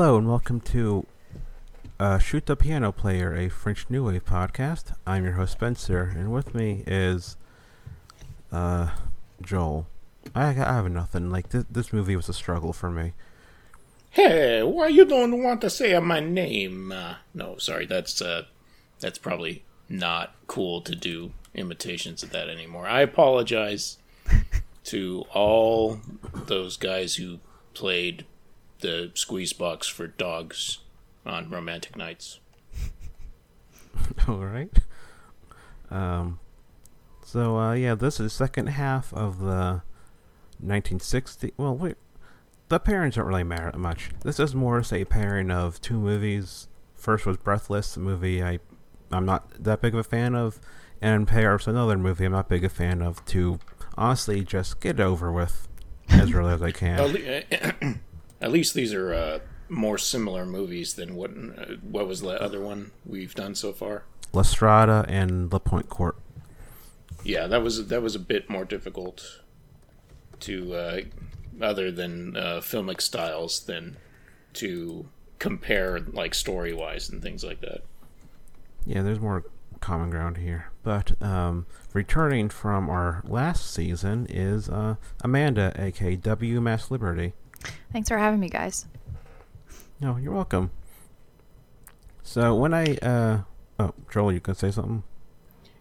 Hello and welcome to uh, Shoot the Piano Player, a French New Wave podcast. I'm your host Spencer, and with me is uh, Joel. I, I have nothing. Like this, this movie was a struggle for me. Hey, why you don't want to say my name? Uh, no, sorry, that's uh, that's probably not cool to do imitations of that anymore. I apologize to all those guys who played the squeeze box for dogs on romantic nights. All right. Um. So uh, yeah, this is the second half of the 1960. Well, wait. The pairings don't really matter much. This is more say a pairing of two movies. First was Breathless, a movie I I'm not that big of a fan of, and Paris, another movie I'm not big a fan of. To honestly just get over with as early as I can. At, least these are uh, more similar movies than what uh, what was the other one we've done so far. La Strada and La Pointe Courte. Yeah, that was that was a bit more difficult to uh, other than uh, filmic styles than to compare like story wise and things like that. Yeah, there's more common ground here. But um, returning from our last season is uh, Amanda, aka WMassLiberty. Thanks for having me, guys. No, you're welcome. So when I uh, oh Joel, you can say something.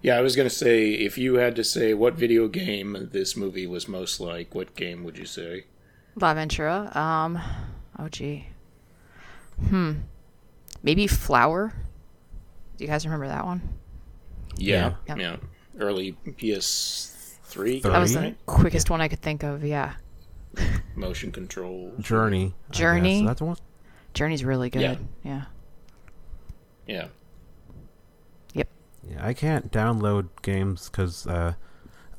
Yeah, I was gonna say if you had to say what video game this movie was most like, what game would you say? L'Avventura. Um, oh gee. Hmm. Maybe Flower. Do you guys remember that one? Yeah, yeah. yeah. Early PS3. That was the quickest one I could think of. Yeah. Motion control. Journey. Journey. That's one. Journey's really good. Yeah. Yeah. Yeah. Yep. Yeah, I can't download games because uh,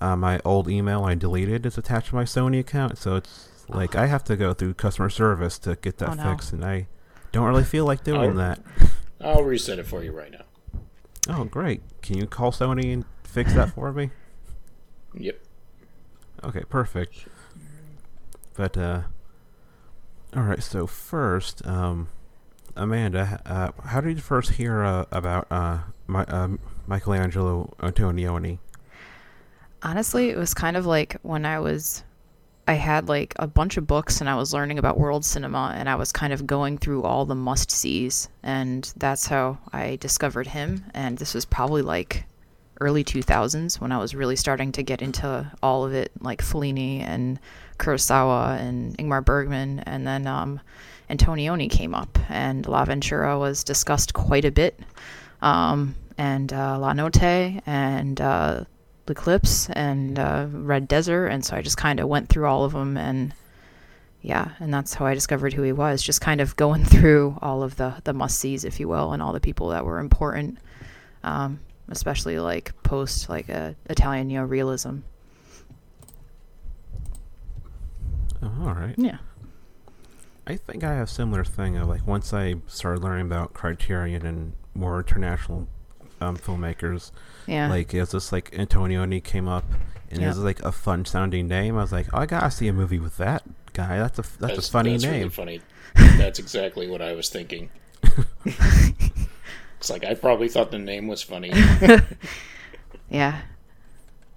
uh, my old email I deleted is attached to my Sony account, so it's like I have to go through customer service to get that Oh, no. fixed, and I don't really feel like doing Oh. that. I'll reset it for you right now. Oh, great! Can you call Sony and fix that for me? Yep. Okay, perfect. But uh, all right. So first, um, Amanda, uh, how did you first hear uh, about uh, my, um, Michelangelo Antonioni? Honestly, it was kind of like when I was I had like a bunch of books and I was learning about world cinema and I was kind of going through all the must sees and that's how I discovered him and this was probably like early 2000s when I was really starting to get into all of it like Fellini and Kurosawa and Ingmar Bergman and then um Antonioni came up and L'Avventura was discussed quite a bit um and uh, La Notte and uh, Eclipse and uh, Red Desert, and so I just kind of went through all of them, and yeah, and that's how I discovered who he was. Just kind of going through all of the the must sees, if you will, and all the people that were important, um, especially like post like uh, Italian neorealism. Oh, all right. Yeah. I think I have a similar thing. Of like once I started learning about Criterion and more international um, filmmakers, Yeah. like it was just like Antonioni came up, and it was like a fun sounding name. I was like, oh, I gotta see a movie with that guy. That's a that's, a funny that's name. Really funny. That's exactly what I was thinking. it's like I probably thought the name was funny. Yeah.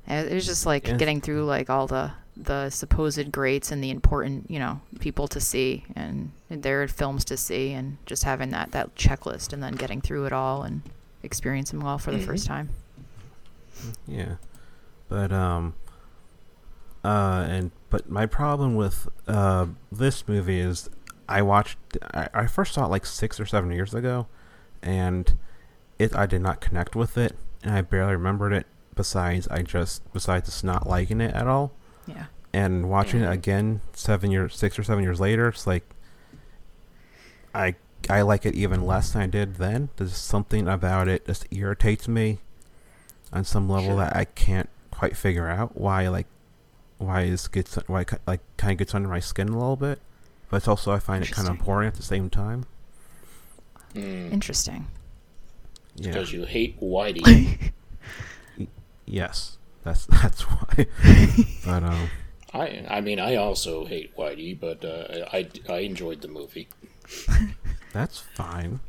It was just like Yeah. getting through like all the the supposed greats and the important, you know, people to see and their films to see and just having that that checklist and then getting through it all and experiencing them all for the Mhm. first time. Yeah, but um, uh, and but my problem with uh this movie is I watched I, I first saw it like six or seven years ago, and it I did not connect with it, and I barely remembered it. Besides, I just besides just not liking it at all. Yeah. And watching it Mhm. again seven years, six or seven years later, it's like I I like it even less than I did then. There's something about it just irritates me on some level Sure. that I can't quite figure out why like why this gets why it like kind of gets under my skin a little bit, but it's also I find it kind of boring at the same time. Mm, Interesting. Yeah. Because you hate Whitey. Yes. That's that's why. but um I I mean I also hate Whitey, but uh, I I enjoyed the movie. That's fine.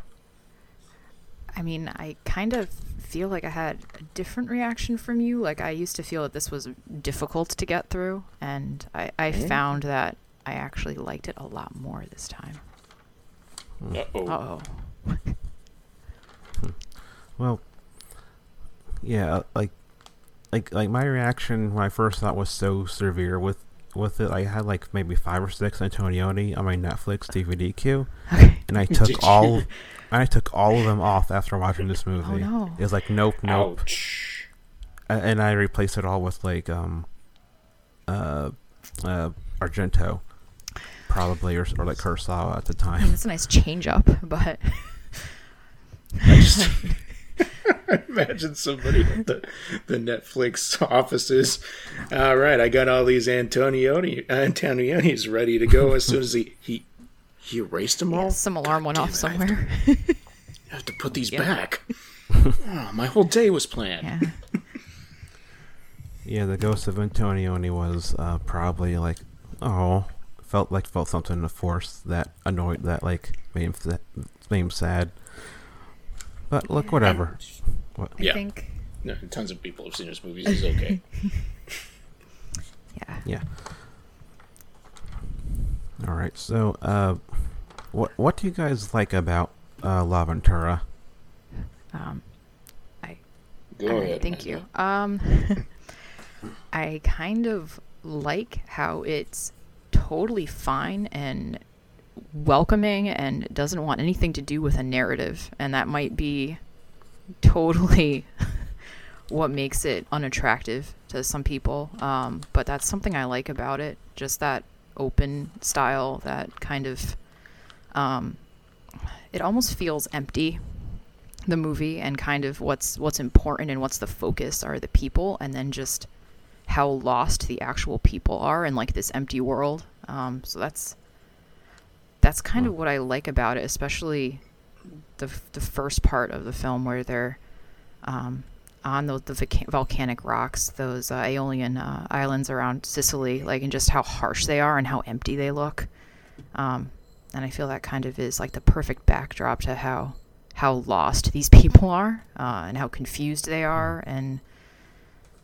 I mean, I kind of feel like I had a different reaction from you. Like I used to feel that this was difficult to get through, and I, I found that I actually liked it a lot more this time. Uh-oh. Uh oh. Well, yeah, like, like, like my reaction when I first thought was so severe with with it. I had like maybe five or six Antonioni on my Netflix DVD queue, Okay. and I took you? all, I took all of them off after watching this movie. Oh no. It was like nope, nope, Ouch. And I replaced it all with like um, uh, uh, Argento, probably or, or like Kurosawa at the I mean, time. it's a nice change up, but I just imagine somebody at the, the Netflix offices. All right, I got all these Antonioni Antonionis ready to go as soon as he he, he erased them all. some alarm went off it, I have to- somewhere. I have to put these Yeah. back. Oh, my whole day was planned. yeah. Yeah, the ghost of Antonioni was uh, probably like, oh, felt like felt something in the force that annoyed that like made him sa- made him sad. But look, whatever. What? I Yeah. think. No, tons of people have seen this movie. It's okay. Yeah. Yeah. All right. So, uh, what what do you guys like about uh, L'Avventura? Um, I Go All right, ahead. thank you. Um, I kind of like how it's totally fine and welcoming and doesn't want anything to do with a narrative, and that might be totally what makes it unattractive to some people. Um, but that's something I like about it. Just that open style, that kind of. Um, it almost feels empty the movie and kind of what's what's important and what's the focus are the people and then just how lost the actual people are in like this empty world um, so that's that's kind of what I like about it especially the the first part of the film where they're um, on those the volca- volcanic rocks those uh, Aeolian uh, islands around Sicily like and just how harsh they are and how empty they look. Um, and I feel that kind of is like the perfect backdrop to how how lost these people are uh, and how confused they are and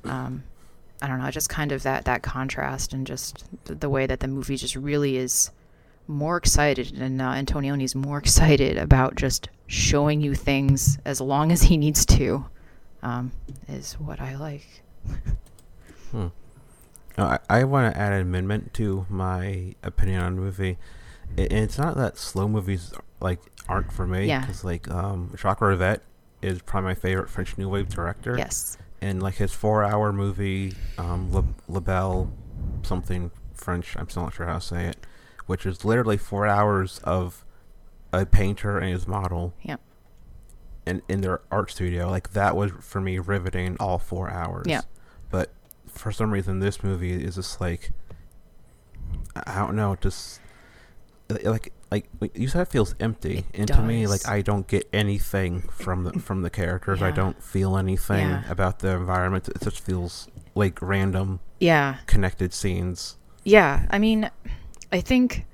um, I don't know just kind of that that contrast and just the, the way that the movie just really is more excited and uh, Antonioni's more excited about just showing you things as long as he needs to um, is what I like. Uh, I, I want to add an amendment to my opinion on the movie. I and it's not that slow movies like aren't for me. Yeah. Because like um, Jacques Rivette is probably my favorite French New Wave director. Yes. And like his four-hour movie, um, La Belle, something French. I'm still not sure how to say it. Which is literally four hours of a painter and his model. Yep. In in their art studio, like that was for me riveting all four hours. Yeah. But for some reason, this movie is just like I don't know, just like like you said, it feels empty, It and to me, like. I don't get anything from the from the characters. I don't feel anything Yeah. about the environment. It just feels like random Yeah. connected scenes. Yeah, I mean, I think,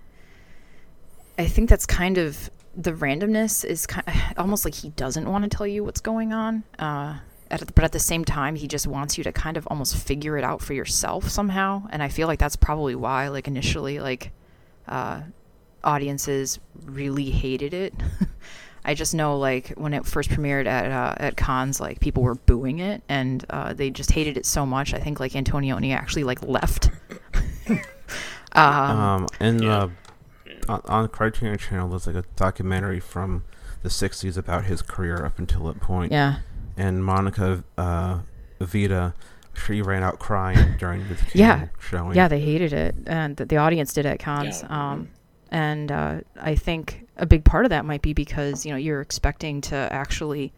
I think that's kind of the randomness is kind almost like he doesn't want to tell you what's going on. Uh, at, but at the same time, he just wants you to kind of almost figure it out for yourself somehow. And I feel like that's probably why, like initially, like uh, audiences really hated it. I just know, like when it first premiered at uh, at Cannes, like people were booing it, and uh, they just hated it so much. I think like Antonioni actually like left. um, Um, and yeah. uh, on, on Criterion Channel, there's like a documentary from the '60s about his career up until that point. yeah, And Monica uh, Vita, she ran out crying during the Yeah. Showing. yeah, they hated it, and the, the audience did it at Cannes. Yeah. Um, and uh, I think a big part of that might be because you know you're expecting to actually,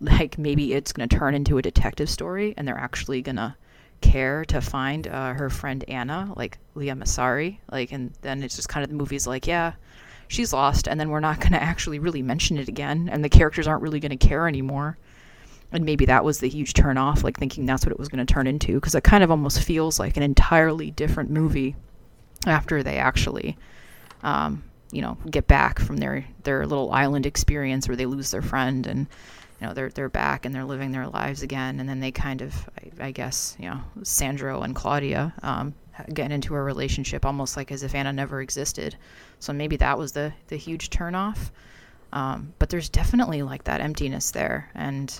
like maybe it's going to turn into a detective story, and they're actually going to care to find uh, her friend Anna, like Lea Massari, like, and then it's just kind of the movie's like, yeah, she's lost, and then we're not going to actually really mention it again, and the characters aren't really going to care anymore. And maybe that was the huge turn off, like thinking that's what it was going to turn into, because it kind of almost feels like an entirely different movie after they actually, um, you know get back from their their little island experience where they lose their friend and you know they're they're back and they're living their lives again. And then they kind of I, I guess you know Sandro and Claudia um, get into a relationship almost like as if Anna never existed. So maybe that was the the huge turnoff. Um, but there's definitely like that emptiness there. And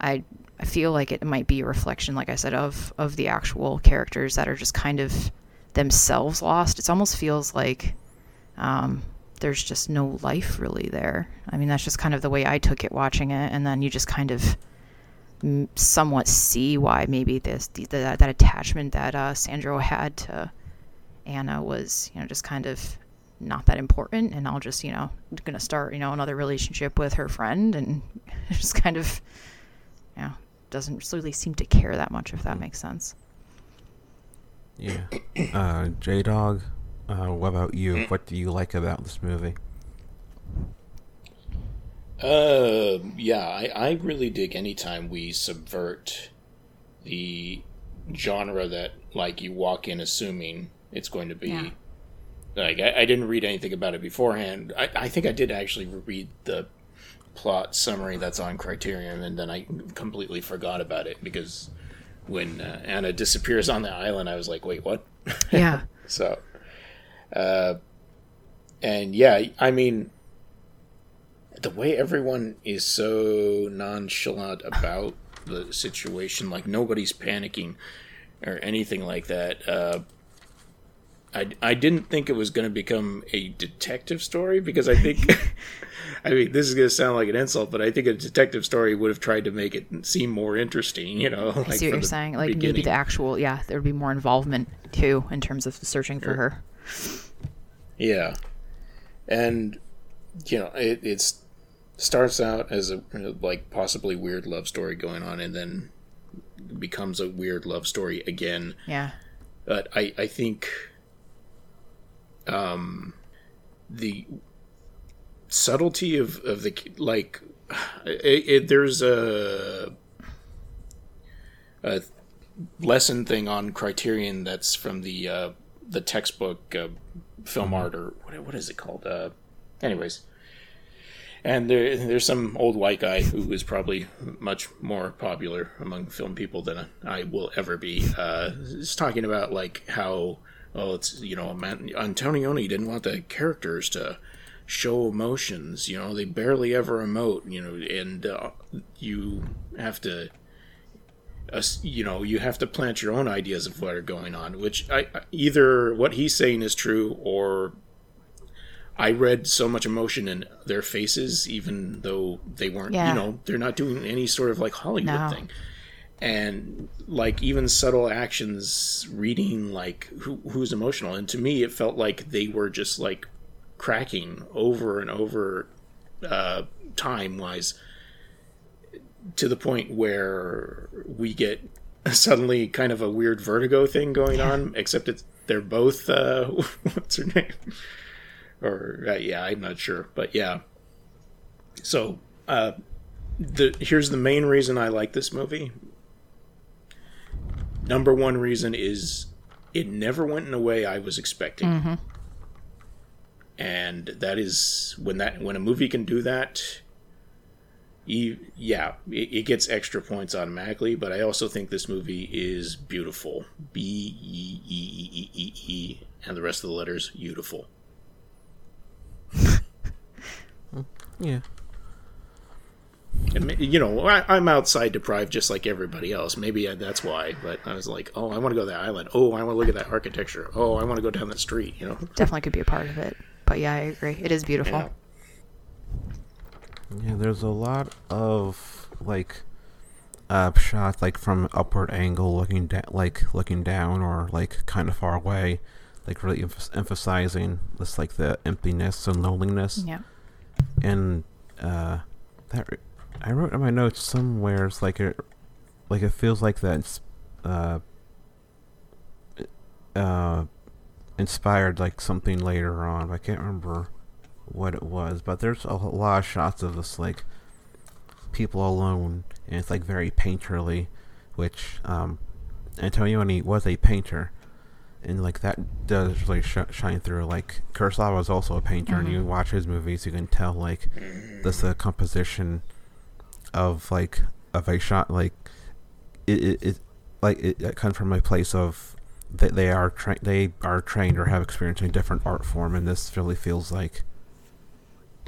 I I feel like it might be a reflection like I said of of the actual characters that are just kind of themselves lost. It almost feels like um, there's just no life really there. I mean, that's just kind of the way I took it watching it, and then you just kind of somewhat see why maybe this the, that, that attachment that uh, Sandro had to Anna was you know just kind of not that important, and I'll just you know gonna start you know another relationship with her friend, and just kind of you know doesn't really seem to care that much if that makes sense. Yeah, uh, J Dog, uh, what about you? Mm. What do you like about this movie? Uh, yeah, I, I really dig anytime we subvert the genre that, like, you walk in assuming it's going to be. Yeah. Like, I, I, didn't read anything about it beforehand. I, I think I did actually read the plot summary that's on Criterion, and then I completely forgot about it because when uh, Anna disappears on the island, I was like, wait, what? Yeah. so uh, and yeah, I mean, the way everyone is so nonchalant about the situation, like nobody's panicking or anything like that. Uh, I, I didn't think it was going to become a detective story because I think, I mean, this is going to sound like an insult, but I think a detective story would have tried to make it seem more interesting, you know? Like I see what you're saying. Like beginning. maybe the actual, yeah, there would be more involvement too in terms of searching for her. Yeah, and you know it it's starts out as a like possibly weird love story going on, and then becomes a weird love story again. Yeah, but I I think um the subtlety of of the like it, it, there's a a lesson thing on Criterion that's from the uh, the textbook uh, film mm-hmm. art or what, what is it called? Uh, anyways, and there, there's some old white guy who is probably much more popular among film people than I will ever be. Uh, is talking about like how oh it's you know Antonioni didn't want the characters to show emotions. You know they barely ever emote. You know, and uh, you have to you know you have to plant your own ideas of what are going on which I, either what he's saying is true or i read so much emotion in their faces even though they weren't yeah. you know they're not doing any sort of like hollywood no. thing and like even subtle actions reading like who, who's emotional and to me it felt like they were just like cracking over and over uh time wise to the point where we get suddenly kind of a weird vertigo thing going yeah. on, except it's they're both uh, what's her name? Or uh, yeah, I'm not sure, but yeah. So uh, the here's the main reason I like this movie. Number one reason is it never went in a way I was expecting. Mm-hmm. And that is when that when a movie can do that, you, yeah, it, it, gets extra points automatically, but I also think this movie is beautiful. B E E E E E, and the rest of the letters, beautiful. yeah. And, you know, I, am outside deprived just like everybody else. Maybe that's why. But I was like, oh, I want to go to that island. Oh, I want to look at that architecture. Oh, I want to go down that street. You know, definitely could be a part of it. But yeah, I agree. It is beautiful. Yeah. Yeah, there's a lot of like uh, shots like from upward angle, looking down, da- like looking down, or like kind of far away, like really em- emphasizing this like the emptiness and loneliness. Yeah. And uh, that re- I wrote in my notes somewhere. It's like it, like it feels like that's Uh, uh, inspired like something later on. I can't remember what it was, but there's a lot of shots of this like people alone, and it's like very painterly, which um, Antonioni was a painter, and like that does really sh- shine through. Like Kurosawa is also a painter, and you watch his movies, you can tell like this uh, composition of like of a shot like it it, it like it, it comes from a place of that they are tra- they are trained or have experience in a different art form, and this really feels like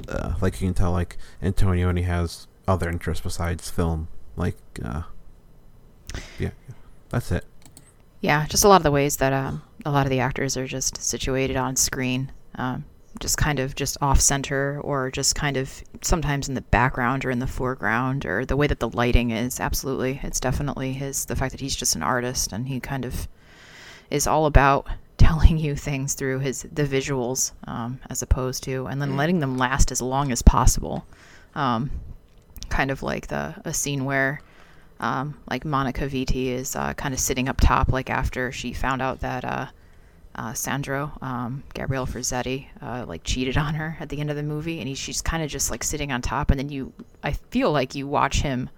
uh, like you can tell like Antonio, and he has other interests besides film. Like uh, yeah, that's it. Yeah, just a lot of the ways that um, a lot of the actors are just situated on screen, um, just kind of just off center, or just kind of sometimes in the background or in the foreground, or the way that the lighting is. Absolutely, it's definitely his. The fact that he's just an artist and he kind of is all about telling you things through his the visuals um, as opposed to and then letting them last as long as possible. Um, kind of like the a scene where um, like Monica Vitti is uh, kind of sitting up top like after she found out that uh, uh, Sandro um, Gabriele Ferzetti uh, like cheated on her at the end of the movie and he, she's kind of just like sitting on top and then you I feel like you watch him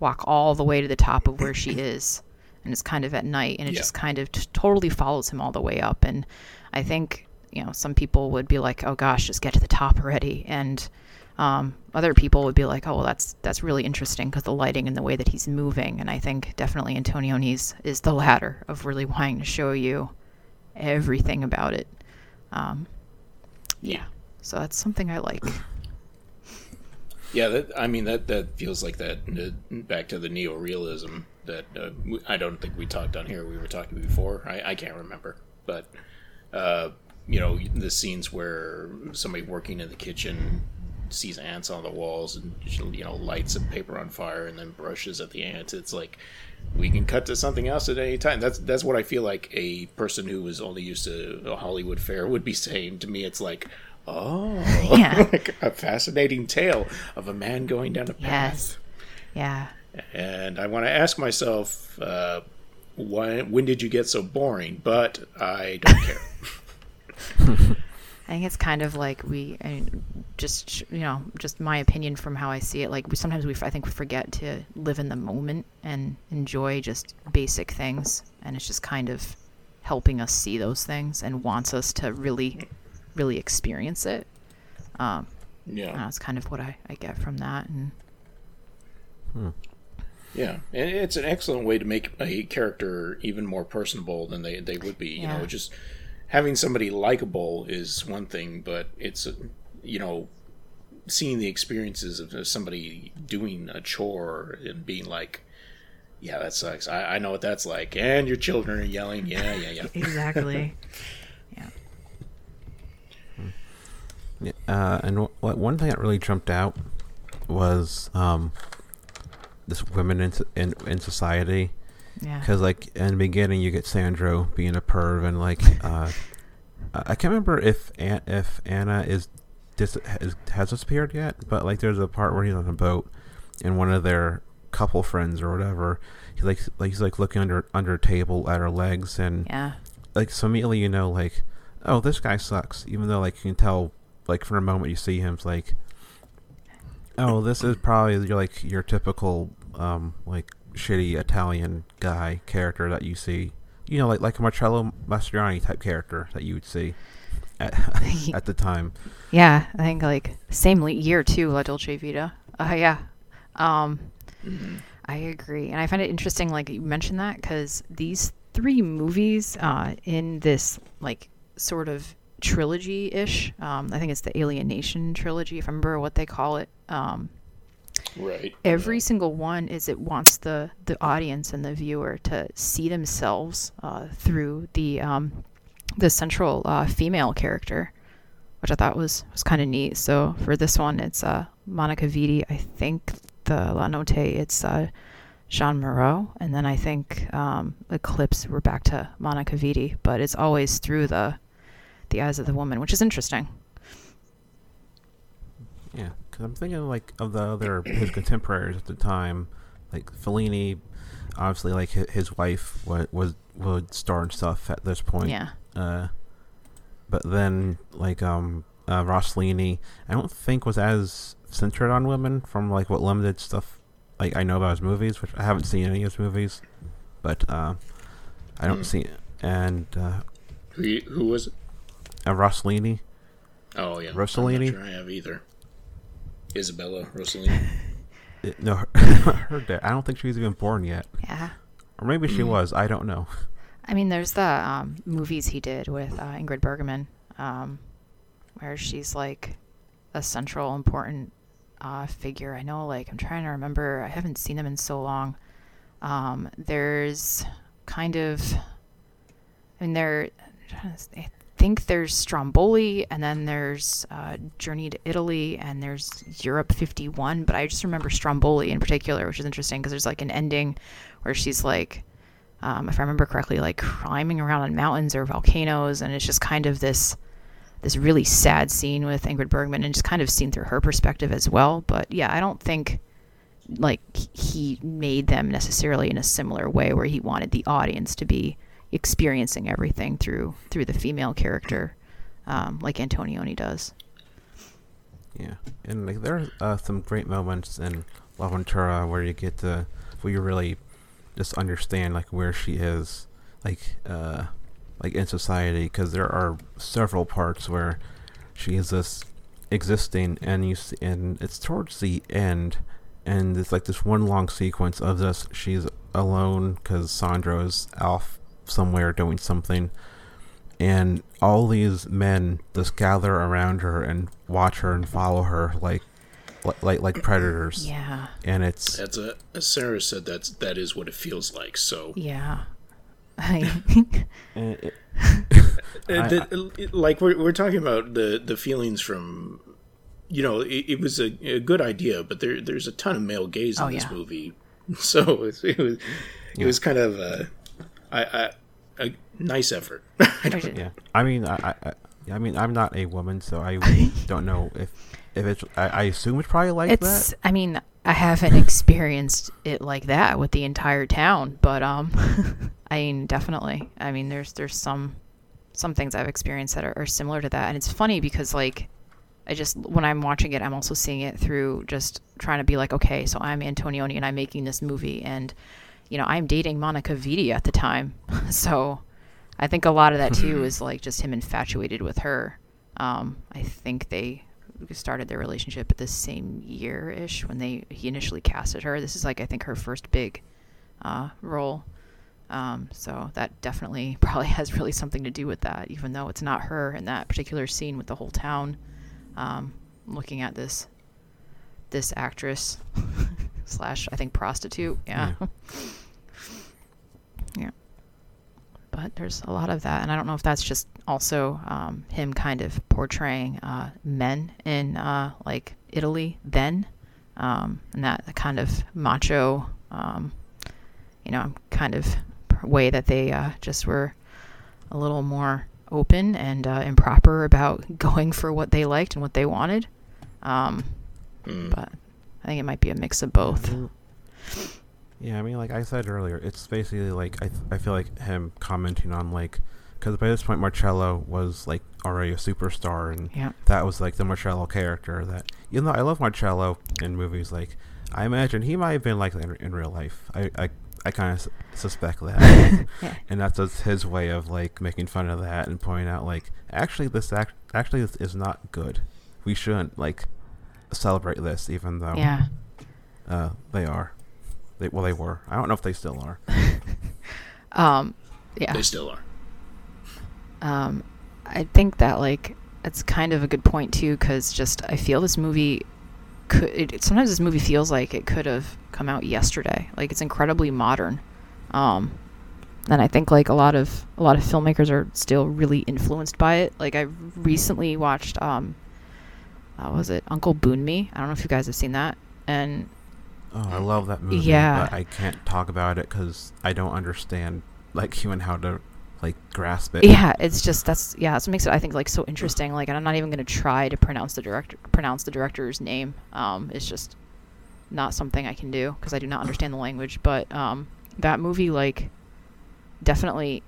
walk all the way to the top of where she is and it's kind of at night and it Yeah. just kind of t- totally follows him all the way up and i think you know some people would be like oh gosh just get to the top already and um, other people would be like oh well that's that's really interesting because the lighting and the way that he's moving and i think definitely antonioni's is the latter of really wanting to show you everything about it. Um, yeah. so that's something i like. Yeah, that, I mean that that feels like that back to the neo-realism that uh, I don't think we talked on here. We were talking before. I, I can't remember, but uh, you know the scenes where somebody working in the kitchen sees ants on the walls and you know lights a paper on fire and then brushes at the ants. It's like we can cut to something else at any time. That's that's what I feel like a person who was only used to a Hollywood fare would be saying to me. It's like. Oh, Yeah. like a fascinating tale of a man going down a path. yes yeah And I want to ask myself, uh, why, when did you get so boring? But I don't care. I think it's kind of like we, I mean, just you know, just my opinion from how I see it. Like we sometimes we, I think, we forget to live in the moment and enjoy just basic things, and it's just kind of helping us see those things and wants us to really, really experience it. Um, yeah, that's kind of what I, I get from that, and yeah, and it's an excellent way to make a character even more personable than they they would be. You Yeah. know, just having somebody likable is one thing, but it's uh, you know seeing the experiences of somebody doing a chore and being like. Yeah, that sucks. I, I know what that's like. And your children are yelling. Yeah, yeah, yeah. exactly. yeah. Yeah, uh, and w- w- one thing that really jumped out was um, this women in, in in society. Yeah. Because like in the beginning, you get Sandro being a perv, and like uh, I can't remember if An- if Anna is, dis- is has disappeared yet, but like there's a part where he's on a boat, and one of their couple friends or whatever, he's like like he's like looking under under a table at her legs, and Yeah. like so immediately you know like oh this guy sucks even though like you can tell like from the moment you see him it's like oh this is probably your like your typical um like shitty italian guy character that you see you know like like a marcello mastroianni type character that you would see at, at the time Yeah, I think like same year too, La Dolce Vita. Uh, yeah, um, I agree, and I find it interesting. Like you mentioned that because these three movies uh, in this like sort of trilogy ish. Um, I think it's the Alienation trilogy, if I remember what they call it. Um, Right. every single one is it wants the the audience and the viewer to see themselves uh, through the um, the central uh, female character, which I thought was was kind of neat. So for this one, it's uh, Monica Vitti. I think the La Notte it's uh, Jeanne Moreau, and then I think um, Eclipse we're back to Monica Vitti, but it's always through the the eyes of the woman, which is interesting. Yeah, because I'm thinking like of the other his contemporaries at the time, like Fellini. Obviously, like his wife was was would star and stuff at this point. Yeah. Uh, but then like um uh, Rossellini, I don't think was as centered on women from like what limited stuff like I know about his movies, which I haven't seen any of his movies, but uh, I don't Hmm. see and uh, Who, who was it? Uh, Rossellini. Oh yeah, Rossellini? I'm not sure I have either. Isabella Rossellini. No, her, her dad. I don't think she was even born yet, Yeah. or maybe she was. I don't know. I mean, there's the um, movies he did with uh, Ingrid Bergman, um, where she's like a central, important uh, figure. I know, like, I'm trying to remember. I haven't seen them in so long. Um, there's kind of, I mean, there. Think there's Stromboli, and then there's uh, Journey to Italy, and there's Europe 51. But I just remember Stromboli in particular, which is interesting because there's like an ending where she's like um, if I remember correctly, like climbing around on mountains or volcanoes, and it's just kind of this this really sad scene with Ingrid Bergman, and just kind of seen through her perspective as well. But yeah, I don't think like he made them necessarily in a similar way where he wanted the audience to be experiencing everything through through the female character, um, like Antonioni does. Yeah, and like there are uh, some great moments in L'Avventura where you get to where you really just understand like where she is, like uh, like in society, because there are several parts where she is this existing, and you see, and it's towards the end, and it's like this one long sequence of this. She's alone because Sandro's off somewhere doing something, and all these men just gather around her and watch her and follow her like like like predators Yeah, and it's That's a as Sarah said. That's that is what it feels like. So yeah. I, and it- Uh, the- it- like we're, we're talking about the the feelings from you know it, it was a, a good idea but there there's a ton of male gaze in Oh, this yeah. movie so it was it was, it was kind of a, I, I, a nice effort. I don't- yeah. I mean I, I I- i mean i'm not a woman so i don't know if if it's i, I assume it's probably like it's that. I mean i haven't experienced it like that with the entire town but um i mean definitely. I mean there's there's some some things i've experienced that are, are similar to that. And it's funny because like i just when i'm watching it i'm also seeing it through just trying to be like okay so i'm antonioni and i'm making this movie and you know i'm dating monica vitti at the time so i think a lot of that too is like just him infatuated with her um, i think they started their relationship at the same year ish when they he initially casted her. This is like I think her first big uh, role. Um, so that definitely probably has really something to do with that, even though it's not her in that particular scene with the whole town um, looking at this this actress slash I think prostitute. Yeah. Yeah. Yeah. But there's a lot of that, and I don't know if that's just also um, him kind of portraying uh, men in uh, like Italy then, um, and that kind of macho, um, you know, kind of way that they uh, just were a little more open and uh, improper about going for what they liked and what they wanted. Um, Mm. but I think it might be a mix of both. Mm. Yeah, I mean, like I said earlier, it's basically like I, th- I feel like him commenting on like, because by this point Marcello was like already a superstar, and Yeah. that was like the Marcello character. That even though I love Marcello in movies, like I imagine he might have been like in, in real life. I I, I kind of s- suspect that, Yeah. and that's just his way of like making fun of that and pointing out like actually this act actually this is not good. We shouldn't like celebrate this, even though Yeah. uh, they are. They, well, they were. I don't know if they still are. Um, yeah. they still are um, I think that like it's kind of a good point too, because just I feel this movie could. It, it- sometimes this movie feels like it could have come out yesterday. Like it's incredibly modern, um, and I think like a lot of a lot of filmmakers are still really influenced by it. Like I recently watched, um, uh, what was it Uncle Boonmee? I don't know if you guys have seen that, and Oh, I love that movie. Yeah. But I can't talk about it because I don't understand like even how to like grasp it. yeah it's just that's yeah that's what makes it i think like so interesting like and i'm not even going to try to pronounce the director pronounce the director's name um it's just not something i can do because i do not understand the language but um that movie like definitely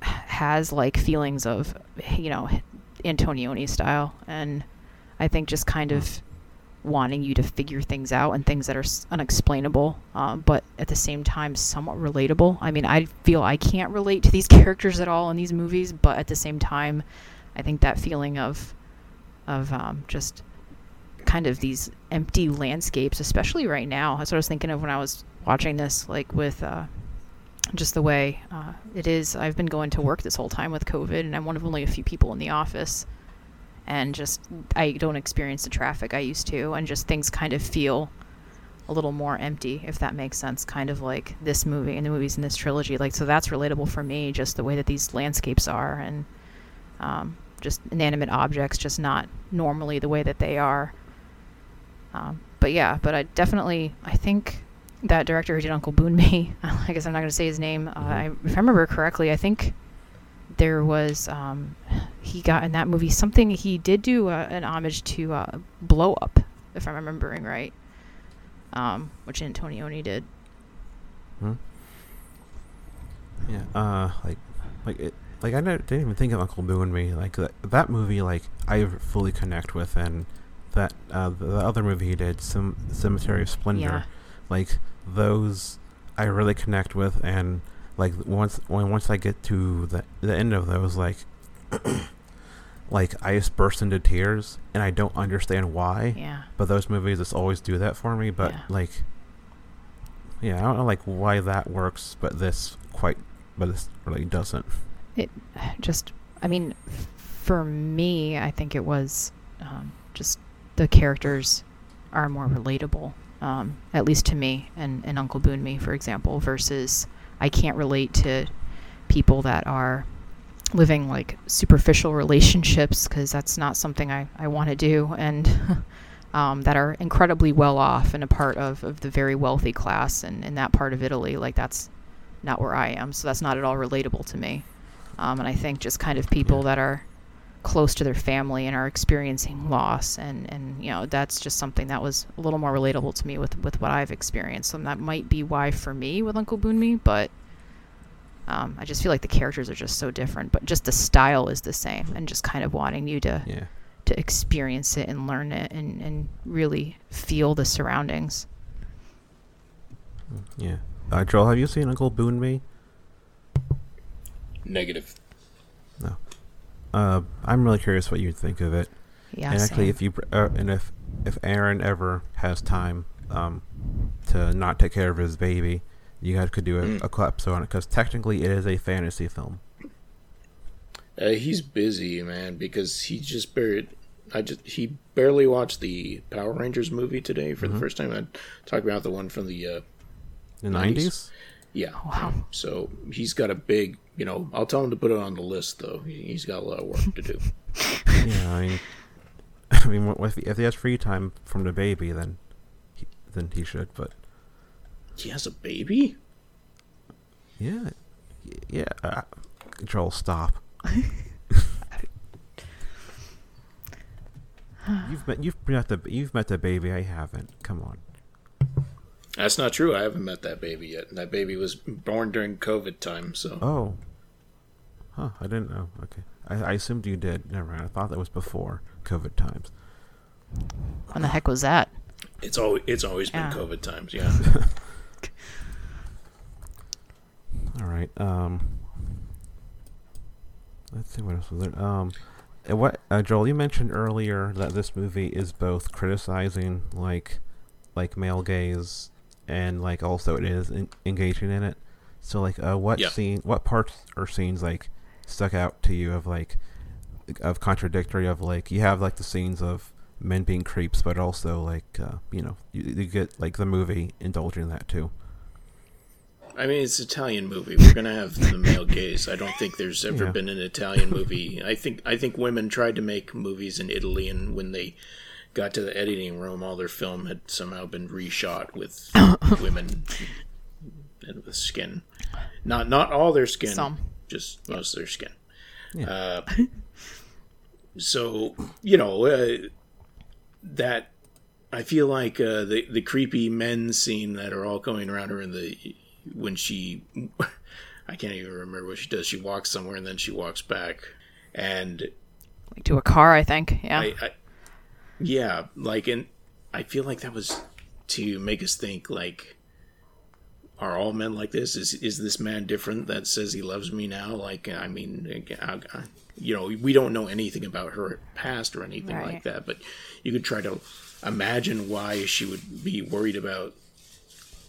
has like feelings of you know antonioni style and i think just kind of wanting you to figure things out and things that are unexplainable, um, but at the same time somewhat relatable. I mean, I feel I can't relate to these characters at all in these movies, but at the same time, I think that feeling of of um, just kind of these empty landscapes, especially right now. That's what I was thinking of when I was watching this, like with uh, just the way uh, it is. I've been going to work this whole time with COVID, and I'm one of only a few people in the office. And just, I don't experience the traffic I used to, and just things kind of feel a little more empty, if that makes sense. Kind of like this movie and the movies in this trilogy. Like, so that's relatable for me, just the way that these landscapes are, and um, just inanimate objects, just not normally the way that they are. Um, but yeah, but I definitely, I think that director who did Uncle Boonmee, I guess I'm not going to say his name. Uh, I, if I remember correctly, I think there was um, he got in that movie something. He did do uh, an homage to uh, Blow Up, if I'm remembering right, um, which Antonioni did. Hmm? Yeah, uh, like, like it, like I didn't even think of Uncle Boonmee. Like that, that movie, like I fully connect with, and that uh, the, the other movie he did, Cem- Cemetery of Splendor, Yeah. like those, I really connect with, and like once when once I get to the the end of those, like, like I just burst into tears, and I don't understand why. Yeah. But those movies just always do that for me. But Yeah. like, yeah, I don't know like why that works, but this quite, but this really doesn't. it just i mean for me i think it was um, just the characters are more relatable um, at least to me and, and uncle boonmee for example versus i can't relate to people that are living like superficial relationships because that's not something i, I want to do and um, that are incredibly well off and a part of, of the very wealthy class and in that part of italy like that's not where i am so that's not at all relatable to me um, and I think just kind of people Yeah. that are close to their family and are experiencing loss, and and you know that's just something that was a little more relatable to me with with what I've experienced, and that might be why for me with Uncle Boonmee, but. Um, I just feel like the characters are just so different, but just the style is the same, and just kind of wanting you to Yeah. to experience it and learn it and, and really feel the surroundings. Yeah. Uh, Joel, have you seen Uncle Boonmee? Negative. No. Uh, I'm really curious what you think of it. Yeah, and actually, same. if you uh, and if if Aaron ever has time, um, to not take care of his baby, you guys could do a, Mm. a cool episode on it because technically it is a fantasy film. Uh, he's busy, man, because he just barely. I just he barely watched the Power Rangers movie today for the first time. I talked about the one from the uh, The 90s? '90s. yeah. Wow. So he's got a big, you know. I'll tell him to put it on the list, though. He- He's got a lot of work to do. yeah, I mean, I mean, if he, if he has free time from the baby, then he, then he should. But He has a baby. yeah, yeah. Uh, Joel, stop. you've met you've met the you've met the baby. I haven't. Come on. That's not true. I haven't met that baby yet. That baby was born during COVID time, so Oh. Huh, I didn't know. Okay. I, I assumed you did. Never mind. I thought that was before COVID times. when the heck was that? it's always it's always been COVID times. Yeah. All right. Um Let's see what else was there. Um what uh, Joel, you mentioned earlier that this movie is both criticizing like like male gaze and like also it is en- engaging in it. So like uh what Yeah. scene what parts or scenes like stuck out to you of like of contradictory of like you have like the scenes of men being creeps but also like uh you know you, you get like the movie indulging that too. I mean, it's an Italian movie. We're gonna have the male gaze. I don't think there's ever Yeah. been an Italian movie. I think I think women tried to make movies in Italy, and when they got to the editing room, all their film had somehow been reshot with women and with skin. Not not all their skin, Some. just most of their skin. Yeah. Uh, so you know uh, that I feel like uh, the the creepy men scene that are all going around her in the when she I can't even remember what she does. She walks somewhere and then she walks back, and Like to a car, I think. Yeah. I, I yeah, like and I feel like that was to make us think like are all men like this is is this man different that says he loves me now like i mean I, you know we don't know anything about her past or anything Right. like that but you could try to imagine why she would be worried about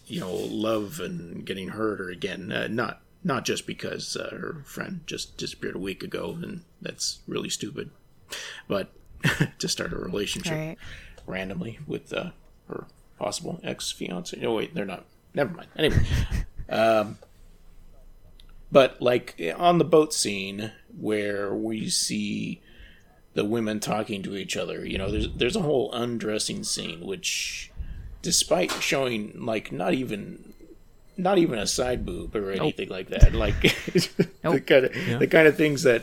you know love and getting hurt or again uh, not not just because uh, her friend just disappeared a week ago and that's really stupid but to start a relationship Right. randomly with uh, her possible ex fiance. Oh wait, they're not. Never mind. Anyway, um, but like on the boat scene where we see the women talking to each other, you know, there's there's a whole undressing scene which, despite showing like not even. Not even a side boob or anything like that. Like the kind of the kind of things that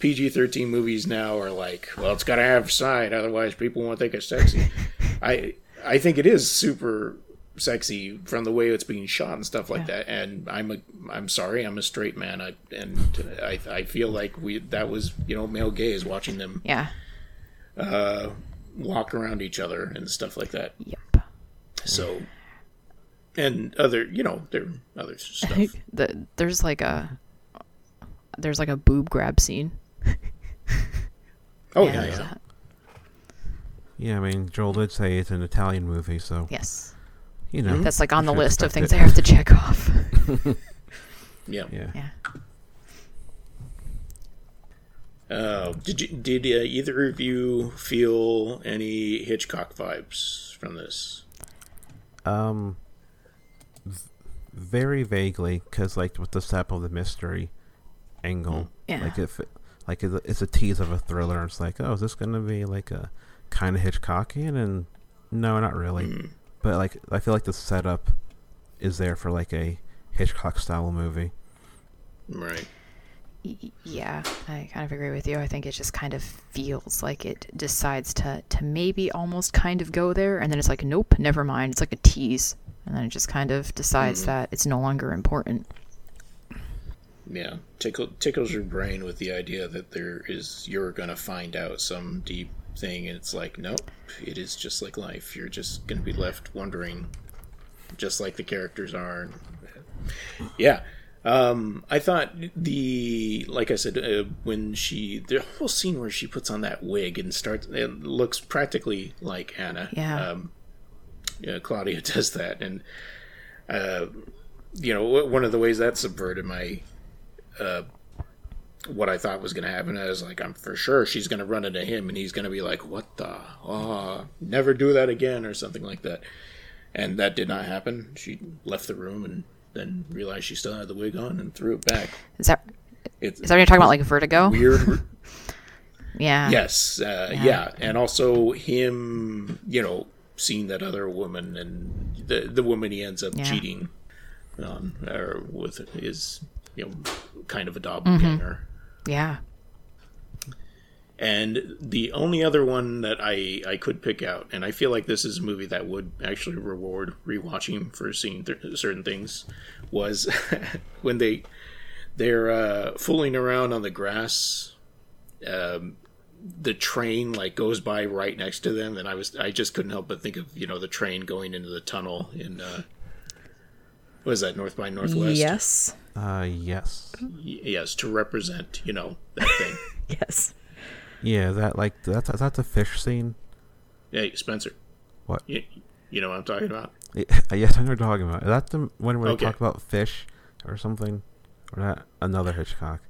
PG thirteen movies now are like. Well, it's got to have side, otherwise people won't think it's sexy. I I think it is super sexy from the way it's being shot and stuff like that. And I'm a I'm sorry, I'm a straight man. I and I I feel like we that was you know male gaze watching them Yeah. Uh, walk around each other and stuff like that. Yep. So and other you know there other stuff. the, there's like a there's like a boob grab scene. Oh Yeah, yeah, yeah. Yeah, I mean, Joel did say it's an Italian movie, so Yes. you know That's like on the list of things it. I have to check off. yeah. Yeah. yeah. Uh, did you, did uh, either of you feel any Hitchcock vibes from this? Um, v- very vaguely, because like with the step of the mystery angle, Yeah. like if it, like it's a, it's a tease of a thriller. It's like, oh, is this gonna be like a kind of Hitchcockian? And no, not really. But like, I feel like the setup is there for like a Hitchcock style movie. Right. Yeah, I kind of agree with you. I think it just kind of feels like it decides to to maybe almost kind of go there, and then it's like, nope, never mind. It's like a tease, and then it just kind of decides mm-hmm. that it's no longer important. Yeah, tickle, tickles your brain with the idea that there is you're gonna find out some deep thing, and it's like, nope, it is just like life. You're just gonna be left wondering, just like the characters are. Yeah, um, I thought the like I said uh, when she the whole scene where she puts on that wig and starts it looks practically like Anna. Yeah. Um, yeah, Claudia does that, and uh, you know one of the ways that subverted my what I thought was going to happen. I was like, I'm for sure she's going to run into him, and he's going to be like, "What the? Oh, never do that again," or something like that. And that did not happen. She left the room and then realized she still had the wig on and threw it back. Is that It's is that what you're talking about, like Vertigo? weird. Yeah. yes, uh, yeah. and also him, you know, seeing that other woman and the the woman he ends up Yeah. cheating on or with is you know kind of a Mm-hmm. Yeah. And the only other one that I, I could pick out, and I feel like this is a movie that would actually reward rewatching for seeing th- certain things, was when they they're uh, fooling around on the grass. Um, the train like goes by right next to them, and I was I just couldn't help but think of you know the train going into the tunnel in uh, what is that North by Northwest? Yes. Uh, yes. Y- yes, to represent you know that thing. Yes. Yeah, that like that's that's a fish scene. hey, Spencer, What? you, you know what I'm talking about? Yeah, yes, I know what you're talking about. Is that the when we Okay. talk about fish or something, or that another Hitchcock?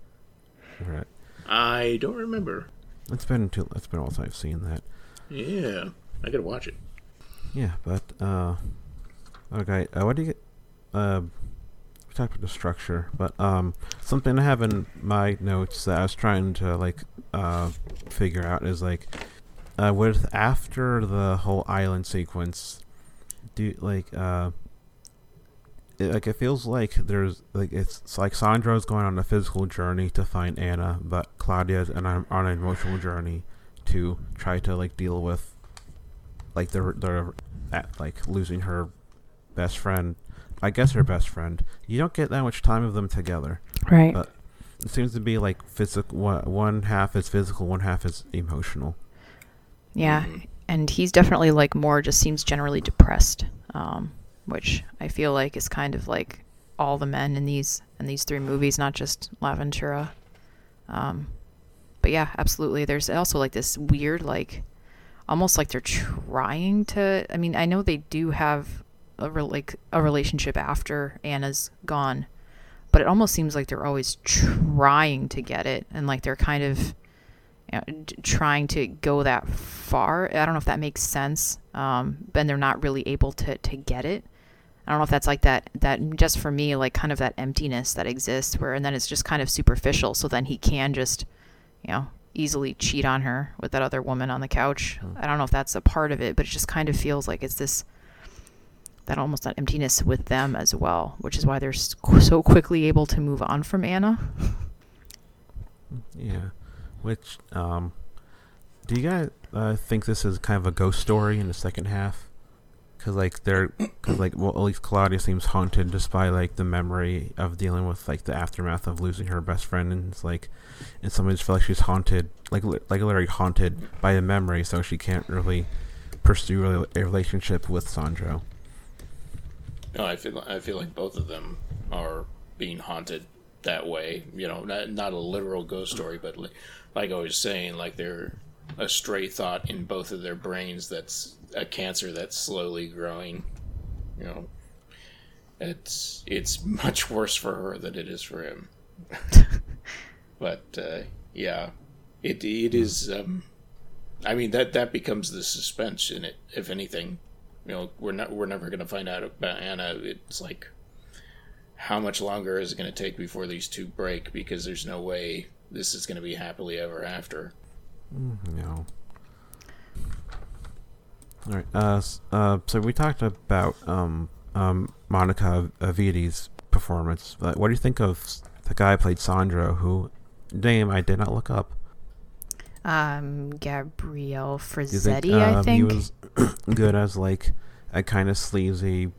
Right. I don't remember. It's been too. It's been a while since I've seen that. Yeah, I gotta watch it. Yeah, but uh, okay. Uh, what do you get? Uh, talked about the structure, but um, something I have in my notes that I was trying to like uh figure out is like uh with after the whole island sequence, do like uh. It, like it feels like there's like it's, it's like Sandro's going on a physical journey to find Anna, but Claudia's and I'm on an emotional journey to try to like deal with like the the like losing her best friend. I guess her best friend. You don't get that much time of them together. Right. But it seems to be like physical. One, one half is physical, one half is emotional. Yeah. and he's definitely like more just seems generally depressed, um, which I feel like is kind of like all the men in these in these three movies, not just L'Avventura. Um, but yeah, absolutely. There's also like this weird like almost like they're trying to I mean, I know they do have a re- like a relationship after Anna's gone, but it almost seems like they're always trying to get it and like they're kind of you know, trying to go that far. I don't know if that makes sense. Um, and they're not really able to to get it. I don't know if that's like that that just for me like kind of that emptiness that exists where and then it's just kind of superficial so then he can just you know easily cheat on her with that other woman on the couch. I don't know if that's a part of it, but it just kind of feels like it's this that almost that emptiness with them as well, which is why they're so quickly able to move on from Anna. Yeah. Which, um, do you guys uh, think this is kind of a ghost story in the second half? Because, like, they're, because, like, well, at least Claudia seems haunted just by, like, the memory of dealing with, like, the aftermath of losing her best friend. And it's like, and some just feel like she's haunted, like, li- like literally haunted by the memory, so she can't really pursue a relationship with Sandro. No, I feel I feel like both of them are being haunted that way. You know, not not a literal ghost story, but li- like I was saying, like they're a stray thought in both of their brains. That's a cancer that's slowly growing. You know, it's it's much worse for her than it is for him. but uh, yeah, it it is. Um, I mean that that becomes the suspense in it. If anything, you know, we're not we're never going to find out about Anna. It's like how much longer is it going to take before these two break? Because there's no way this is going to be happily ever after. No. All right. Uh, uh, so we talked about um, um, Monica Vitti's performance. But what do you think of the guy who played Sandro, who name I did not look up? Um, Gabrielle Do you Ferzetti, um, I think. he was good as like a kind of sleazy,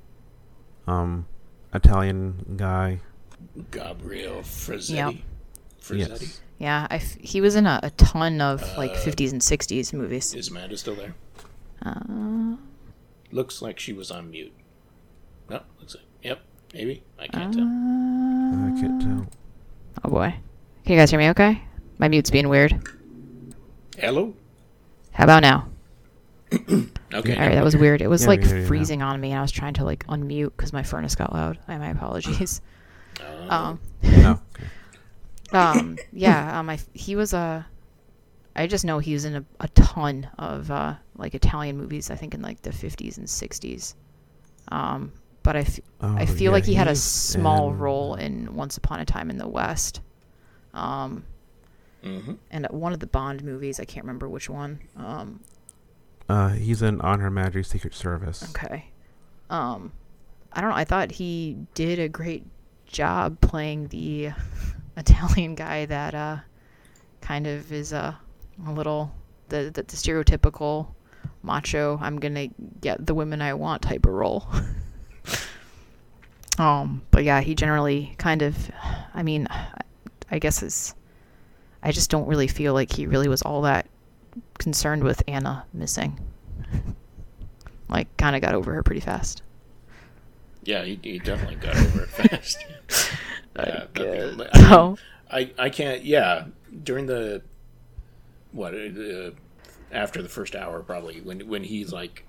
um, Italian guy? Gabriel Ferzetti. Yep. Ferzetti. Yes. Yeah, I f- he was in a, a ton of like Uh, 50s and 60s movies. Is Amanda still there? Uh, Looks like she was on mute. No, looks like. Yep, maybe. I can't tell. I can't tell. oh boy. Can you guys hear me okay? My mute's being weird. Hello. How about now? Okay. All right, that was weird. It was Yeah, like we hear you now. freezing on me, and I was trying to like unmute because my furnace got loud. I my apologies. Uh, Um, No. okay. um, yeah, um, I, he was a. I just know he was in a, a ton of uh, like Italian movies. I think in like the 50s and 60s. Um, but I, f- I Oh, feel yeah, like he had a small in- role in Once Upon a Time in the West. Um, mhm. and one of the Bond movies. I can't remember which one. Um, Uh, he's in On Her Majesty's Secret Service. Okay. Um, I don't know. I thought he did a great job playing the Italian guy that uh, kind of is uh, a little the, the the stereotypical macho. I'm gonna get the women I want type of role. um, but yeah, he generally kind of. I mean, I guess is. I just don't really feel like he really was all that concerned with Anna missing like kind of got over her pretty fast. Yeah, he, he definitely got over it fast. Yeah, uh, I mean, so I I can't. Yeah, during the what uh, after the first hour probably when when he's like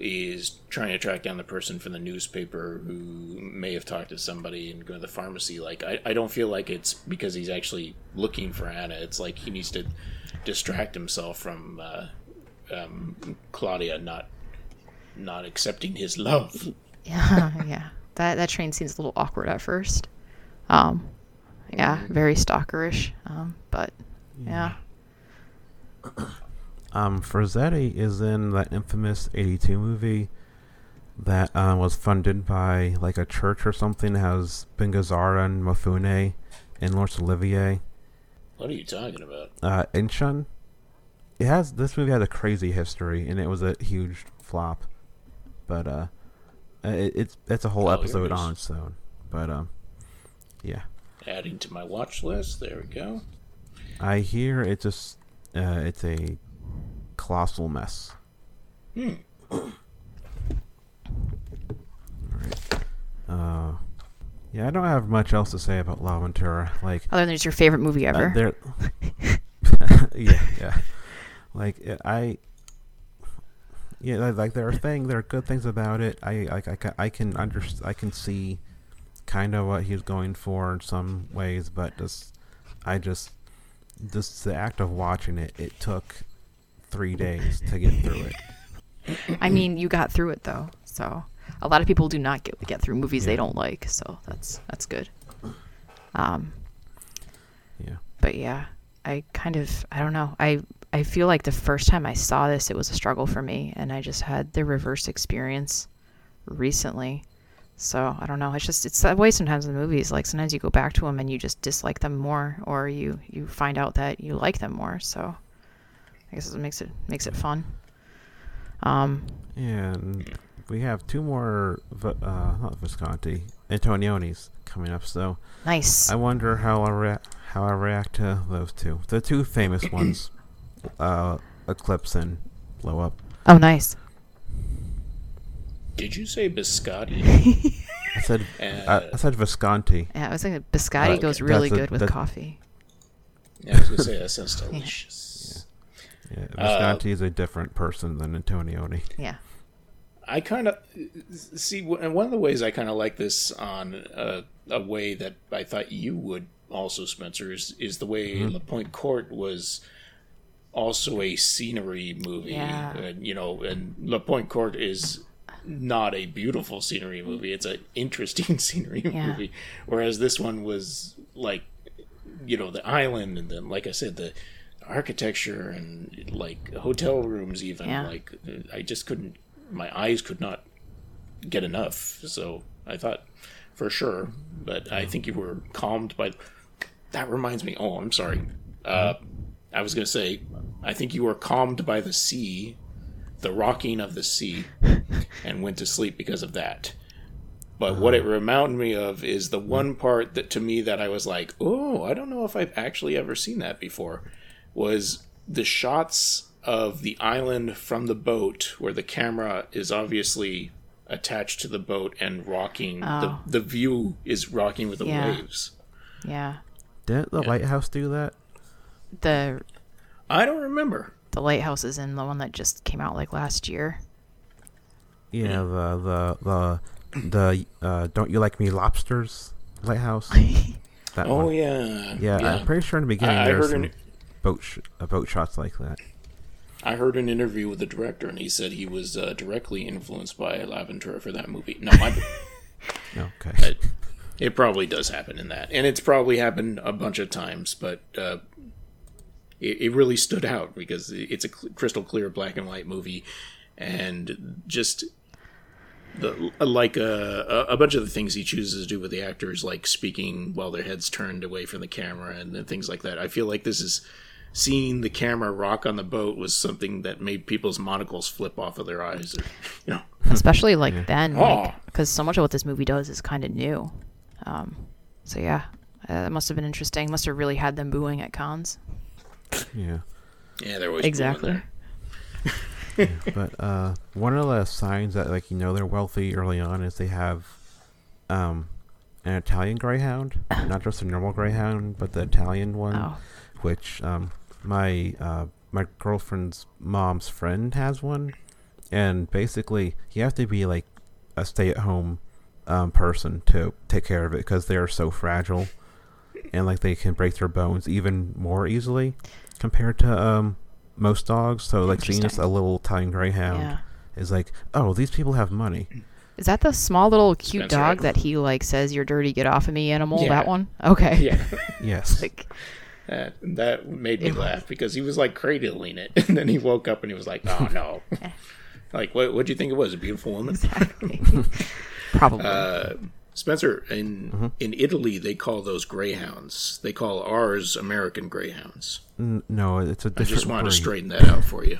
is trying to track down the person from the newspaper who may have talked to somebody and go to the pharmacy. Like I, I don't feel like it's because he's actually looking for Anna. It's like he needs to distract himself from uh, um, Claudia not not accepting his love. yeah, yeah, that that train seems a little awkward at first. Um, yeah, very stalkerish. Um, but yeah, Um, Ferzetti is in that infamous '82 movie that uh, was funded by like a church or something. It has Ben Gazzara and Mifune and Laurence Olivier. What are you talking about? Uh, Inchon. It has this movie has a crazy history, and it was a huge flop. But uh, uh, it, it's it's a whole Oh, episode on its own. But um, yeah, Adding to my watch list. There we go. I hear it just uh, it's a colossal mess. Uh, yeah, I don't have much else to say about L'Avventura. Like, Other than it's your favorite movie uh, ever. there, yeah, yeah. Like it- I, yeah, like- like there are things, there are good things about it. I, I, I, I can under, I can see kind of what he's going for in some ways, but just, I just, just the act of watching it, it took three days to get through it. I mean, you got through it though. So a lot of people do not get get through movies they don't like. So that's that's good. Um, Yeah. but yeah, I kind of I don't know. I I feel like the first time I saw this, it was a struggle for me, and I just had the reverse experience recently. So I don't know. It's just it's that way sometimes in movies. Like sometimes you go back to them and you just dislike them more, or you you find out that you like them more. So I guess it makes it makes it fun. Um, And we have two more, uh, not Visconti, Antonionis coming up. So nice. I wonder how I rea- how I react to those two, the two famous ones, uh, Eclipse and Blow Up. Oh, nice. Did you say biscotti? I said I, Uh, I said Visconti. Yeah, I was thinking biscotti okay. goes really a- good with that- coffee. yeah, I was gonna say that sounds delicious. Yeah, Uh, Visconti is a different person than Antonioni. Yeah. I kind of see and one of the ways I kind of like this on a, a way that I thought you would also, Spencer, is, is the way La Pointe Courte was also a scenery movie. Yeah. And, you know, and La Pointe Courte is not a beautiful scenery movie; it's an interesting scenery Yeah. movie. Whereas this one was like, you know, the island, and then, like I said, the architecture and like hotel rooms even Yeah. like i just couldn't my eyes could not get enough. So i thought for sure but i think you were calmed by that reminds me oh i'm sorry. Uh i was gonna say i think you were calmed by the sea the rocking of the sea and went to sleep because of that. But what it reminded me of is the one part that to me that I was like, oh, I don't know if I've actually ever seen that before, was the shots of the island from the boat where the camera is obviously attached to the boat and rocking. Oh. The, the view is rocking with the Yeah. waves. Yeah. Didn't the lighthouse do that? The I don't remember. the lighthouse is in the one that just came out like last year. Yeah, the the the the uh, don't you like me lobsters lighthouse? That Oh one. yeah, Yeah, I'm pretty sure in the beginning I- I heard some an- boat sh- uh, boat shots like that. I heard an interview with the director, and he said he was uh, directly influenced by L'Avventura for that movie. No, I, Okay. it, it probably does happen in that, and it's probably happened a bunch of times, but uh, it, it really stood out because it's a cl- crystal clear black and white movie, and just the like uh, a, a bunch of the things he chooses to do with the actors, like speaking while their heads turned away from the camera and, then things like that. I feel like this is seeing the camera rock on the boat was something that made people's monocles flip off of their eyes, or, you know. Especially like then, Oh. because so much of what this movie does is kind of new. Um, so yeah, uh, that must have been interesting. Must have really had them booing at cons. Yeah. Yeah, they're always Exactly. doing But uh, one of the signs that like you know they're wealthy early on is they have um, an Italian greyhound, not just a normal greyhound, but the Italian one, Oh, which um, my uh, my girlfriend's mom's friend has one, and basically you have to be like a stay-at-home um, person to take care of it because they are so fragile, and like they can break their bones even more easily compared to um, most dogs. So like seeing just a little Italian greyhound yeah. is like, oh, these people have money. Is that the small little cute Spencer, dog I- that he like says you're dirty, get off of me, animal? Yeah. That one? Okay. Yeah, Yes. Like, that, that made me Ew. laugh because he was like cradling it, and then he woke up and he was like, "Oh no!" like, what? What do you think it was? A beautiful woman? exactly. Probably. Uh, Spencer, in Mm-hmm. in Italy, they call those greyhounds. They call ours American greyhounds. No, it's a I different breed. I just wanted breed. to straighten that out for you.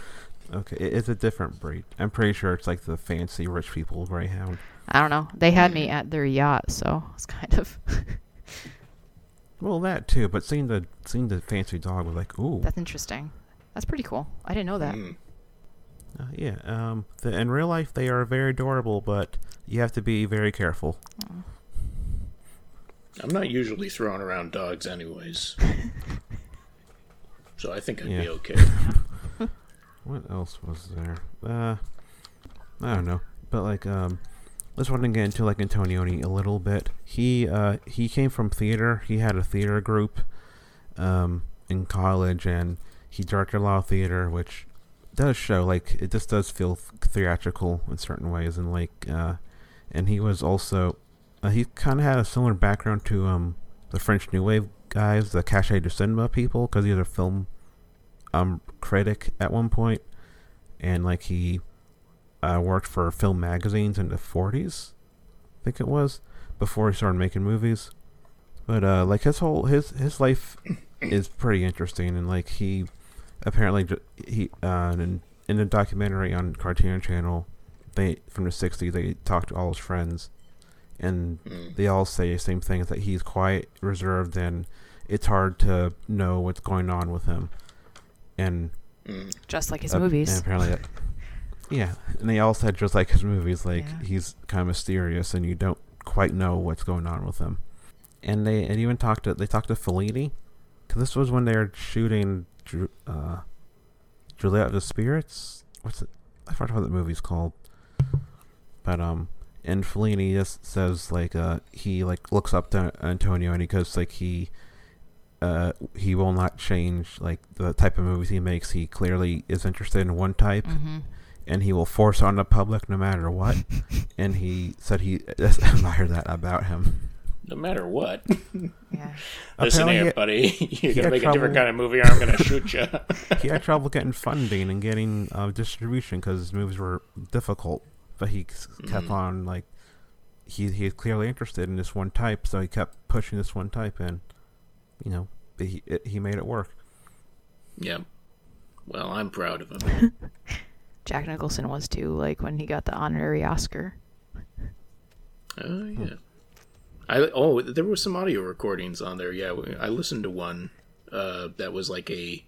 Okay, it's a different breed. I'm pretty sure it's like the fancy rich people greyhound. I don't know. They had me at their yacht, so it's kind of Well, that too, but seeing the seeing the fancy dog was like, ooh, that's interesting. That's pretty cool. I didn't know that. Mm. Uh, yeah. Um. The, in real life, they are very adorable, but you have to be very careful. I'm not usually throwing around dogs, anyways. so I think I'd Yeah. be okay. What else was there? Uh, I don't know. But like, um, let's want to get into like Antonioni a little bit. He uh he came from theater. He had a theater group, um, in college, and he directed a lot of theater, which does show like it just does feel theatrical in certain ways, and like uh, and he was also uh, he kind of had a similar background to um the French New Wave guys, the Cahiers du Cinéma people, because he was a film um critic at one point, and like he uh, worked for film magazines in the 40s, I think it was, before he started making movies. But uh, like his whole his his life is pretty interesting, and like he apparently he uh, in in the documentary on Cartoon Channel, they from the 60s they talked to all his friends, and Mm. they all say the same thing: that he's quiet, reserved, and it's hard to know what's going on with him. And Mm. Just like his uh, movies. and apparently, that, yeah, and they all said just like his movies, like Yeah. he's kind of mysterious, and you don't quite know what's going on with him. And they and even talked to they talked to Fellini, because this was when they were shooting uh, Juliet of the Spirits. What's it? I forgot what the movie's called. But um, and Fellini just says like uh he like looks up to Antonio and he goes like he uh he will not change like the type of movies he makes. He clearly is interested in one type hmm and he will force on the public no matter what. and he said he just admired that about him. No matter what. Yeah. Listen Apparently here, he- buddy. You're had gonna make a different kind of movie, or I'm gonna shoot you. he had trouble getting funding and getting uh, distribution because his movies were difficult. But he kept Mhm. on like he he was clearly interested in this one type, so he kept pushing this one type, and you know he it, he made it work. yeah. Well, I'm proud of him. Jack Nicholson was too, like when he got the honorary Oscar. Oh yeah. I oh there were some audio recordings on there. Yeah, I listened to one uh, that was like a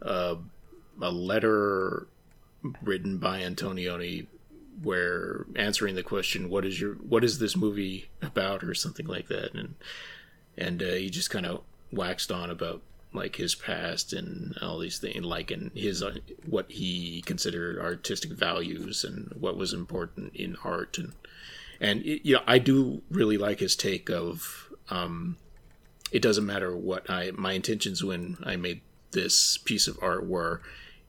uh, a letter written by Antonioni where answering the question what is your what is this movie about or something like that and and uh, he just kind of waxed on about like his past and all these things like and his uh, what he considered artistic values and what was important in art and and it, you know I do really like his take of um, it doesn't matter what I my intentions when I made this piece of art were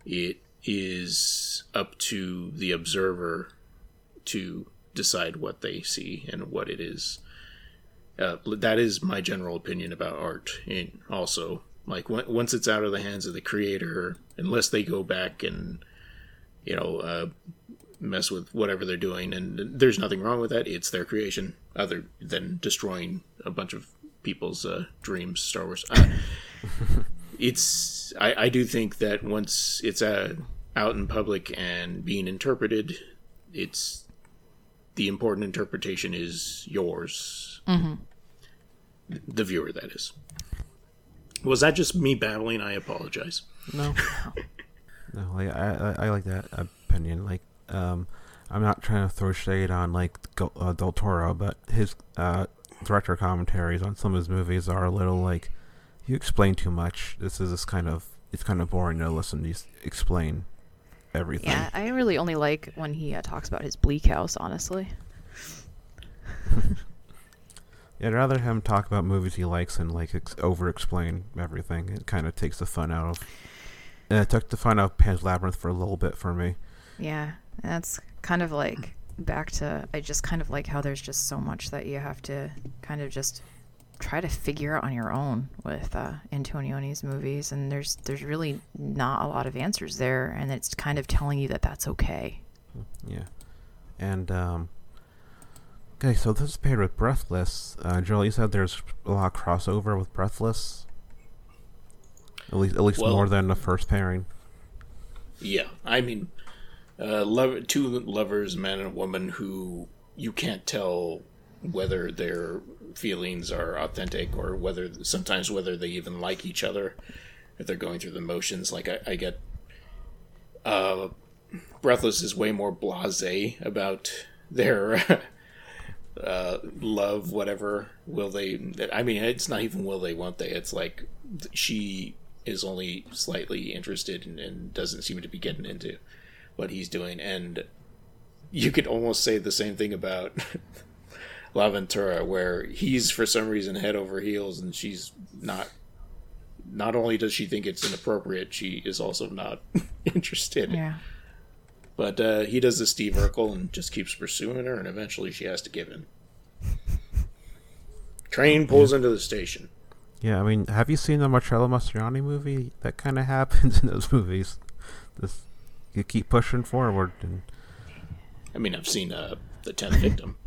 it is up to the observer to decide what they see and what it is. Uh, that is my general opinion about art and also like when, once it's out of the hands of the creator unless they go back and you know uh, mess with whatever they're doing and there's nothing wrong with that. It's their creation other than destroying a bunch of people's uh, dreams star wars. Uh, it's I, I do think that once it's uh, out in public and being interpreted it's the important interpretation is yours. The viewer that is was that just me babbling i apologize No, no, like, I, I I like that opinion. Like, um, I'm not trying to throw shade on like uh, Del Toro, but his uh, director commentaries on some of his movies are a little like you explain too much. This is this kind of it's kind of boring to listen to you explain everything. Yeah, I really only like when he uh, talks about his Bleak House. Honestly, Yeah, I'd rather him talk about movies he likes and like ex- over explain everything. It kind of takes the fun out of. And it took the fun out of Pan's Labyrinth for a little bit for me. yeah, that's kind of like back to. I just kind of like how there's just so much that you have to kind of just try to figure out on your own with uh, Antonioni's movies, and there's there's really not a lot of answers there, and it's kind of telling you that that's okay. Yeah, and um. Okay, so this is paired with Breathless. Uh, Joel, you said there's a lot of crossover with Breathless. At least, at least Well- more than the first pairing. yeah i mean uh, love, two lovers man and a woman who you can't tell whether their feelings are authentic or whether sometimes whether they even like each other if they're going through the motions like i, I get uh, Breathless is way more blasé about their uh, love, whatever. Will they? I mean, it's not even will they, won't they? It's like she is only slightly interested and, and doesn't seem to be getting into what he's doing. And you could almost say the same thing about L'Avventura, where he's for some reason head over heels and she's not. Not only does she think it's inappropriate, she is also not interested. Yeah. But uh, he does the Steve Urkel and just keeps pursuing her, and eventually she has to give in. Train pulls into the station. Yeah, I mean, have you seen the Marcello Mastroianni movie? That kind of happens in those movies. This, you keep pushing forward, and I mean, I've seen uh, the Tenth Victim.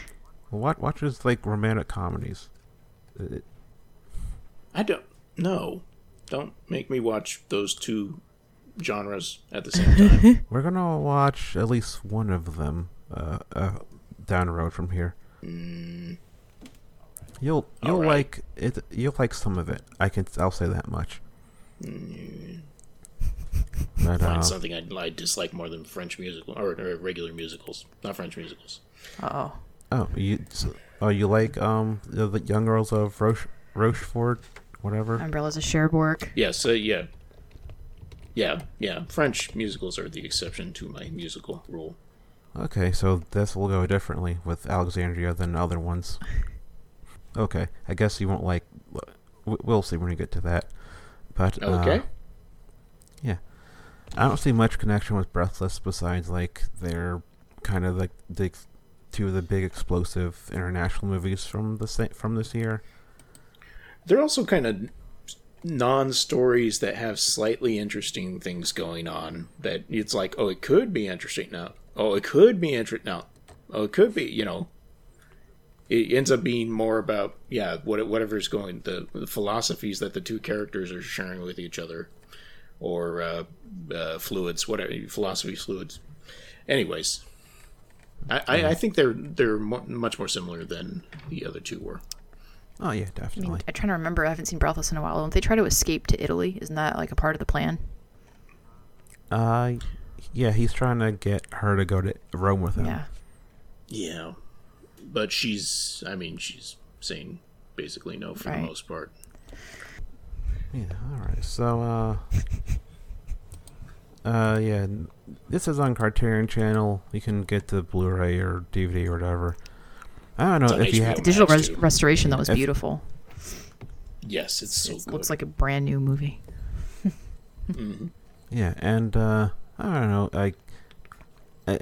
what watches like romantic comedies? It, I don't know. Don't make me watch those two genres at the same time. we're gonna watch at least one of them uh, uh, down the road from here. You'll you'll Alright. like it. You'll like some of it. I can. I'll say that much. But, uh, Find something I, I dislike more than French musical or, or regular musicals, not French musicals. Oh. oh, you. So, oh, you like um the, the Young Girls of Roche Rochefort, whatever. Umbrellas of Cherbourg. Yes, uh, yeah, yeah, yeah. French musicals are the exception to my musical rule. Okay, so this will go differently with Alexandria than other ones. Okay, I guess you won't like. We'll see when we get to that. But uh, Okay. yeah, I don't see much connection with Breathless besides like they're kind of like the two of the big explosive international movies from the from this year. They're also kind of non-stories that have slightly interesting things going on. That it's like, oh, it could be interesting now. Oh, it could be interesting now. Oh, it could be. You know, it ends up being more about yeah, what whatever's going the, the philosophies that the two characters are sharing with each other, or uh, uh, fluids, whatever philosophy fluids. Anyways, I, I, I think they're they're much more similar than the other two were. Oh yeah, I mean, definitely. I'm trying to remember. I haven't seen Breathless in a while. Don't they try to escape to Italy? Isn't that like a part of the plan? Uh, yeah, he's trying to get her to go to Rome with him. Yeah. Yeah, but she's. I mean, she's saying basically no for Right. the most part. Yeah, alright. So, uh. Uh, yeah. This is on Criterion Channel. You can get the Blu ray or DVD or whatever. I don't know if you have. The digital Max, res- restoration that was If- beautiful. Yes, it's so it good. looks like a brand new movie. Mhm. Yeah, and, uh. I don't know. Like. I,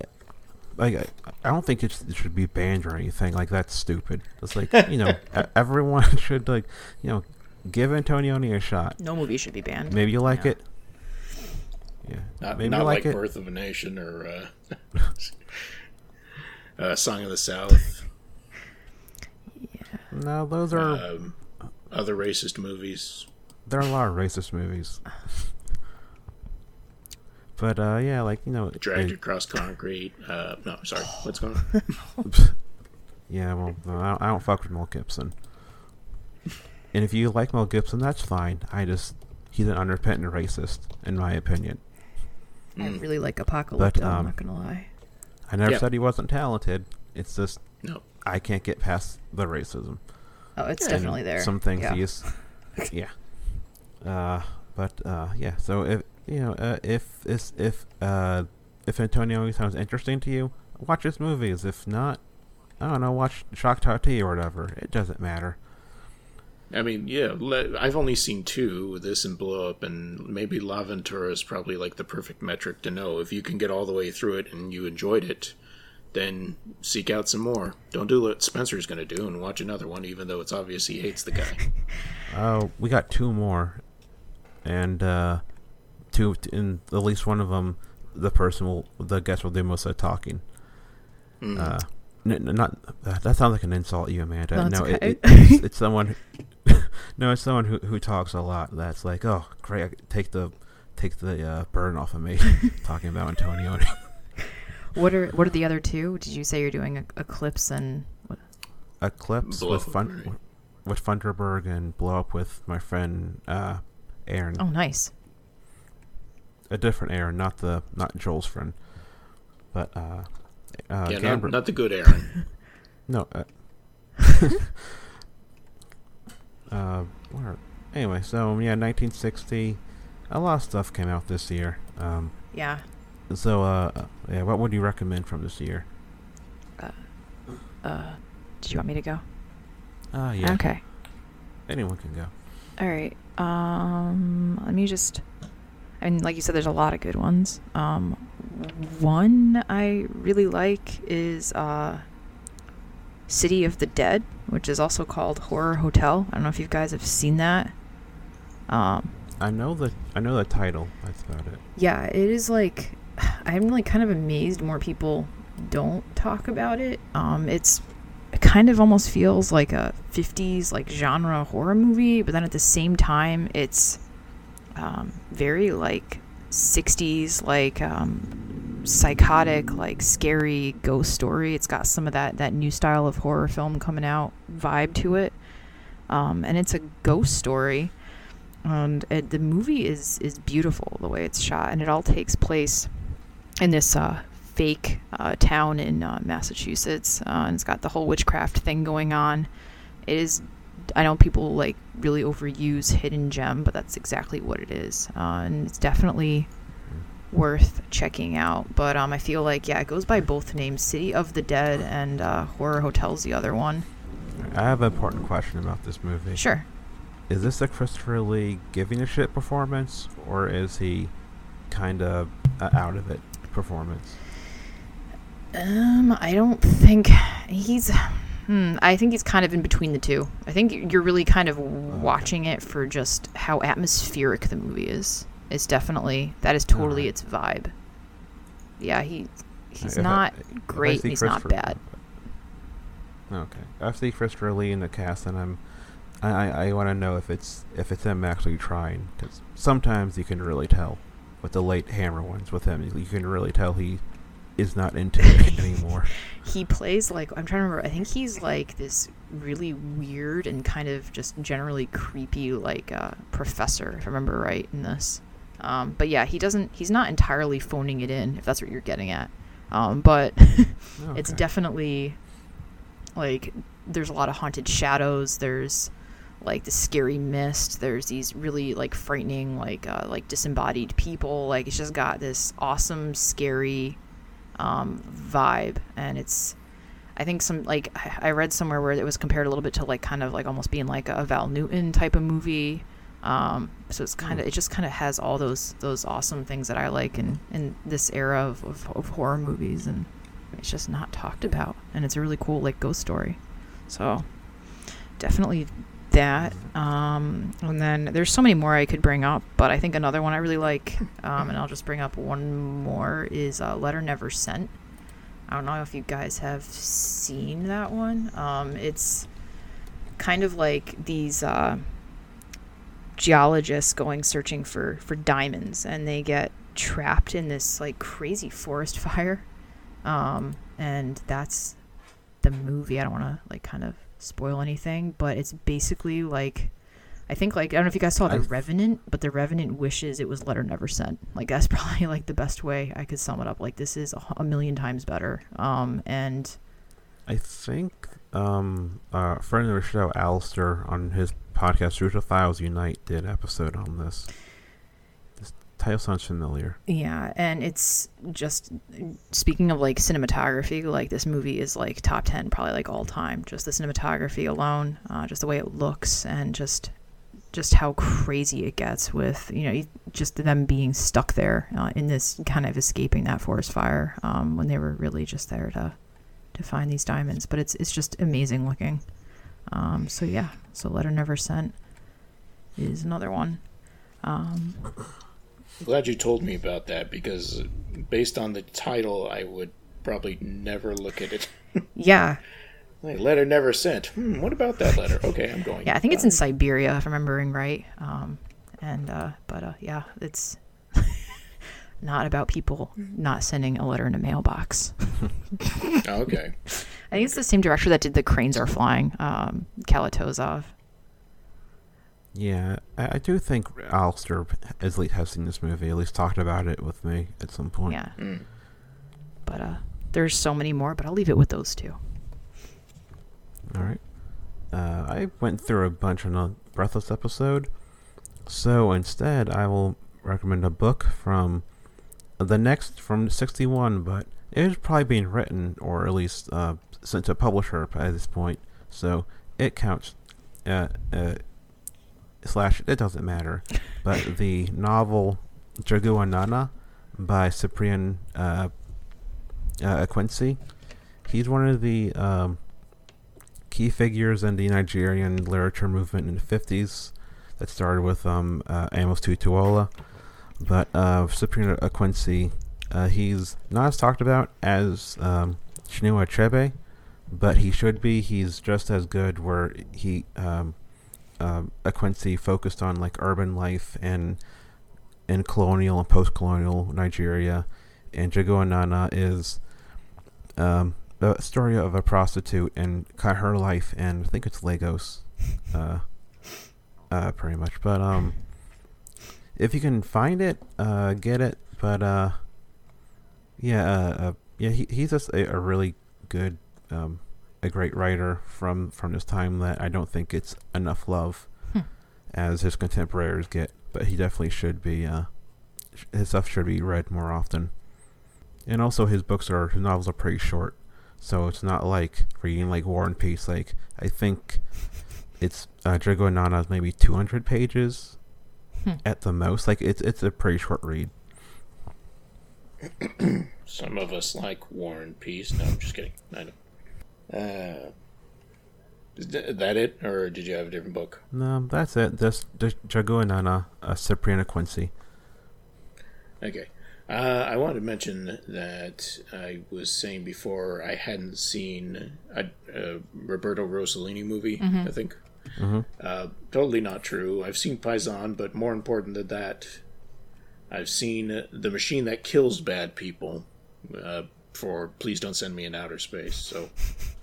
like, I, I don't think it's, it should be banned or anything. Like, that's stupid. It's like, you know, everyone should, like, you know, give Antonioni a shot. No movie should be banned. Maybe you like Yeah. it. Yeah. Not, Maybe not you like like it. Birth of a Nation or uh, uh, Song of the South, No, those are. um, other racist movies. There are a lot of racist movies. But uh, yeah, like you know, Dragged it- Across Concrete. Uh, no, sorry. What's going on? yeah, well, I don't, I don't fuck with Mel Gibson. And if you like Mel Gibson, that's fine. I just he's an unrepentant racist, in my opinion. I really like Apocalypto. I'm um, not gonna lie. I never Yeah. said he wasn't talented. It's just No. I can't get past the racism. Oh, it's yeah, definitely there. Some things yeah. he's, yeah. Uh, but uh, yeah. So if you know, uh, if if if uh, if Antonio sounds interesting to you, watch his movies. If not, I don't know, watch Jacques Tati or whatever. It doesn't matter. I mean, yeah, le- I've only seen two, this and Blow Up, and maybe L'Avventura is probably like the perfect metric to know. If you can get all the way through it and you enjoyed it, then seek out some more. Don't do what Spencer's going to do and watch another one, even though it's obvious he hates the guy. Uh, we got two more, and uh, two in at least one of them, the person will, the guest will do most of the talking. Mm. Uh, n- n- not uh, that sounds like an insult, you Amanda. No, it's no, okay. it, it's, it's someone. Who, no, it's someone who who talks a lot. That's like, oh, great, take the take the uh, burden off of me talking about Antonio. What are what are the other two? Did you say you're doing a, Eclipse and what? Eclipse Blow with fun right. with Funderberg and blow up with my friend uh, Aaron. Oh, nice. a different Aaron, not the not Joel's friend, but uh, uh, yeah, Gambra- not, not the good Aaron. No. Uh, uh, where? Anyway, so yeah, 1960. A lot of stuff came out this year. Um, Yeah. So uh, uh, yeah, what would you recommend from this year? Uh, did you want me to go? Uh, yeah. Okay. Anyone can go. All right. Um, let me just. I mean, like you said, there's a lot of good ones. Um, one I really like is uh, City of the Dead, which is also called Horror Hotel. I don't know if you guys have seen that. Um, I know the I know the title. That's about it. yeah, it is like I'm like kind of amazed more people don't talk about it. Um, it's it kind of almost feels like a 50s like genre horror movie, but then at the same time it's um, very like 60s like um, psychotic like scary ghost story. It's got some of that that new style of horror film coming out vibe to it. Um, and it's a ghost story and it, the movie is is beautiful the way it's shot and it all takes place in this uh, fake uh, town in uh, massachusetts uh, and it's got the whole witchcraft thing going on. It is i know people like really overuse hidden gem but that's exactly what it is uh, and it's definitely worth checking out. But um, i feel like yeah it goes by both names city of the dead and uh, horror hotel's the other one. I have an important question about this movie. sure. Is this a Christopher Lee giving a shit performance, or is he kind of out of it performance? Um, I don't think he's. Hmm, I think he's kind of in between the two. I think you're really kind of watching it for just how atmospheric the movie is. It's definitely that is totally Alright. its vibe. Yeah, he he's If not I great. and He's not bad. Okay, I see Christopher Lee in the cast, and I'm, I, I, I want to know if it's if it's him actually trying, because sometimes you can really tell, with the late Hammer ones with him, you can really tell he is not into it anymore. He plays like I'm trying to remember. I think he's like this really weird and kind of just generally creepy like uh, professor, if I remember right in this. Um, but yeah, he doesn't. He's not entirely phoning it in, if that's what you're getting at. Um, but it's definitely like there's a lot of haunted shadows there's like the scary mist. There's these really like frightening like uh, like disembodied people. Like it's just got this awesome scary um, vibe. And it's i think some like I- read somewhere where it was compared a little bit to like kind of like almost being like a val lewton type of movie. Um, so it's kind of it just kind of has all those those awesome things that i like in in this era of, of, of horror movies. And it's just not talked about. And it's a really cool like ghost story. So definitely that um, and then there's so many more i could bring up but i think another one i really like um, and i'll just bring up one more is uh, letter never sent. I don't know if you guys have seen that one. Um, it's kind of like these uh, geologists going searching for for diamonds and they get trapped in this like crazy forest fire. Um, and that's the movie. I don't want to like kind of spoil anything, but it's basically like I think like I don't know if you guys saw The I've- Revenant, but The Revenant wishes it was Letter Never Sent. Like that's probably like the best way I could sum it up. Like this is a, a million times better. Um, and I think um, uh, friend of the show, Alistair, on his podcast Truth Files Unite, did an episode on this. Title sounds familiar. Yeah, and it's just speaking of like cinematography, like this movie is like top 10 probably like all time. Just the cinematography alone, uh, just the way it looks and just just how crazy it gets with, you know, just them being stuck there uh, in this kind of escaping that forest fire um, when they were really just there to to find these diamonds, but it's it's just amazing looking. Um, so yeah, so letter never sent is another one. Um, Glad you told me about that because based on the title, I would probably never look at it. yeah, Like, letter never sent. Hmm, what about that letter? Okay, I'm going. Yeah, I think it's in Siberia, if I'm remembering right. Um, and uh, but uh, yeah, it's not about people not sending a letter in a mailbox. Oh, okay. I think it's the same director that did the Cranes Are Flying, um, Kalatozov. Yeah, I, I do think Alistair at least has seen this movie. At least talked about it with me at some point. Yeah. Mm. But uh, there's so many more, but I'll leave it with those two. All right. Uh, I went through a bunch on the Breathless episode, so instead I will recommend a book from the next from '61, but it is probably being written or at least uh, sent to a publisher at this point, so it counts. Uh, uh, slash, it doesn't matter. But the novel Jagua Nana by Cyprian uh, uh, Ekwensi, he's one of the um, key figures in the Nigerian literature movement in the 50s that started with um, uh, Amos Tutuola. But uh, Cyprian Ekwensi, uh, he's not as talked about as um, Chinua Achebe, but he should be. He's just as good. Where he um, um, Ekwensi focused on like urban life and in colonial and post-colonial Nigeria, and Jagua Nana is um, the story of a prostitute and kind of her life, and I think it's Lagos, uh, uh, pretty much. But um, if you can find it, uh, get it. But uh, yeah, uh, uh, yeah, he, he's just a, a really good, um, a great writer from from this time that I don't think it's enough love Hmm. as his contemporaries get. But he definitely should be. Uh, his stuff should be read more often. And also, his books are his novels are pretty short, so it's not like reading like War and Peace. Like I think it's uh, Drago and Nana is maybe two hundred pages Hmm. at the most. Like it's it's a pretty short read. Some of us like War and Peace. No, I'm just kidding. I know. Uh, is that it, or did you have a different book? No, that's it. Just, just Drago and Nana, uh, Cyprian Ekwensi. Okay. Uh, I wanted to mention that I was saying before I hadn't seen a, a Roberto Rossellini movie. I think. hmm Uh, totally not true. I've seen Paisan, but more important than that, I've seen The Machine That Kills Bad People uh, for Please Don't Send Me in Outer Space. So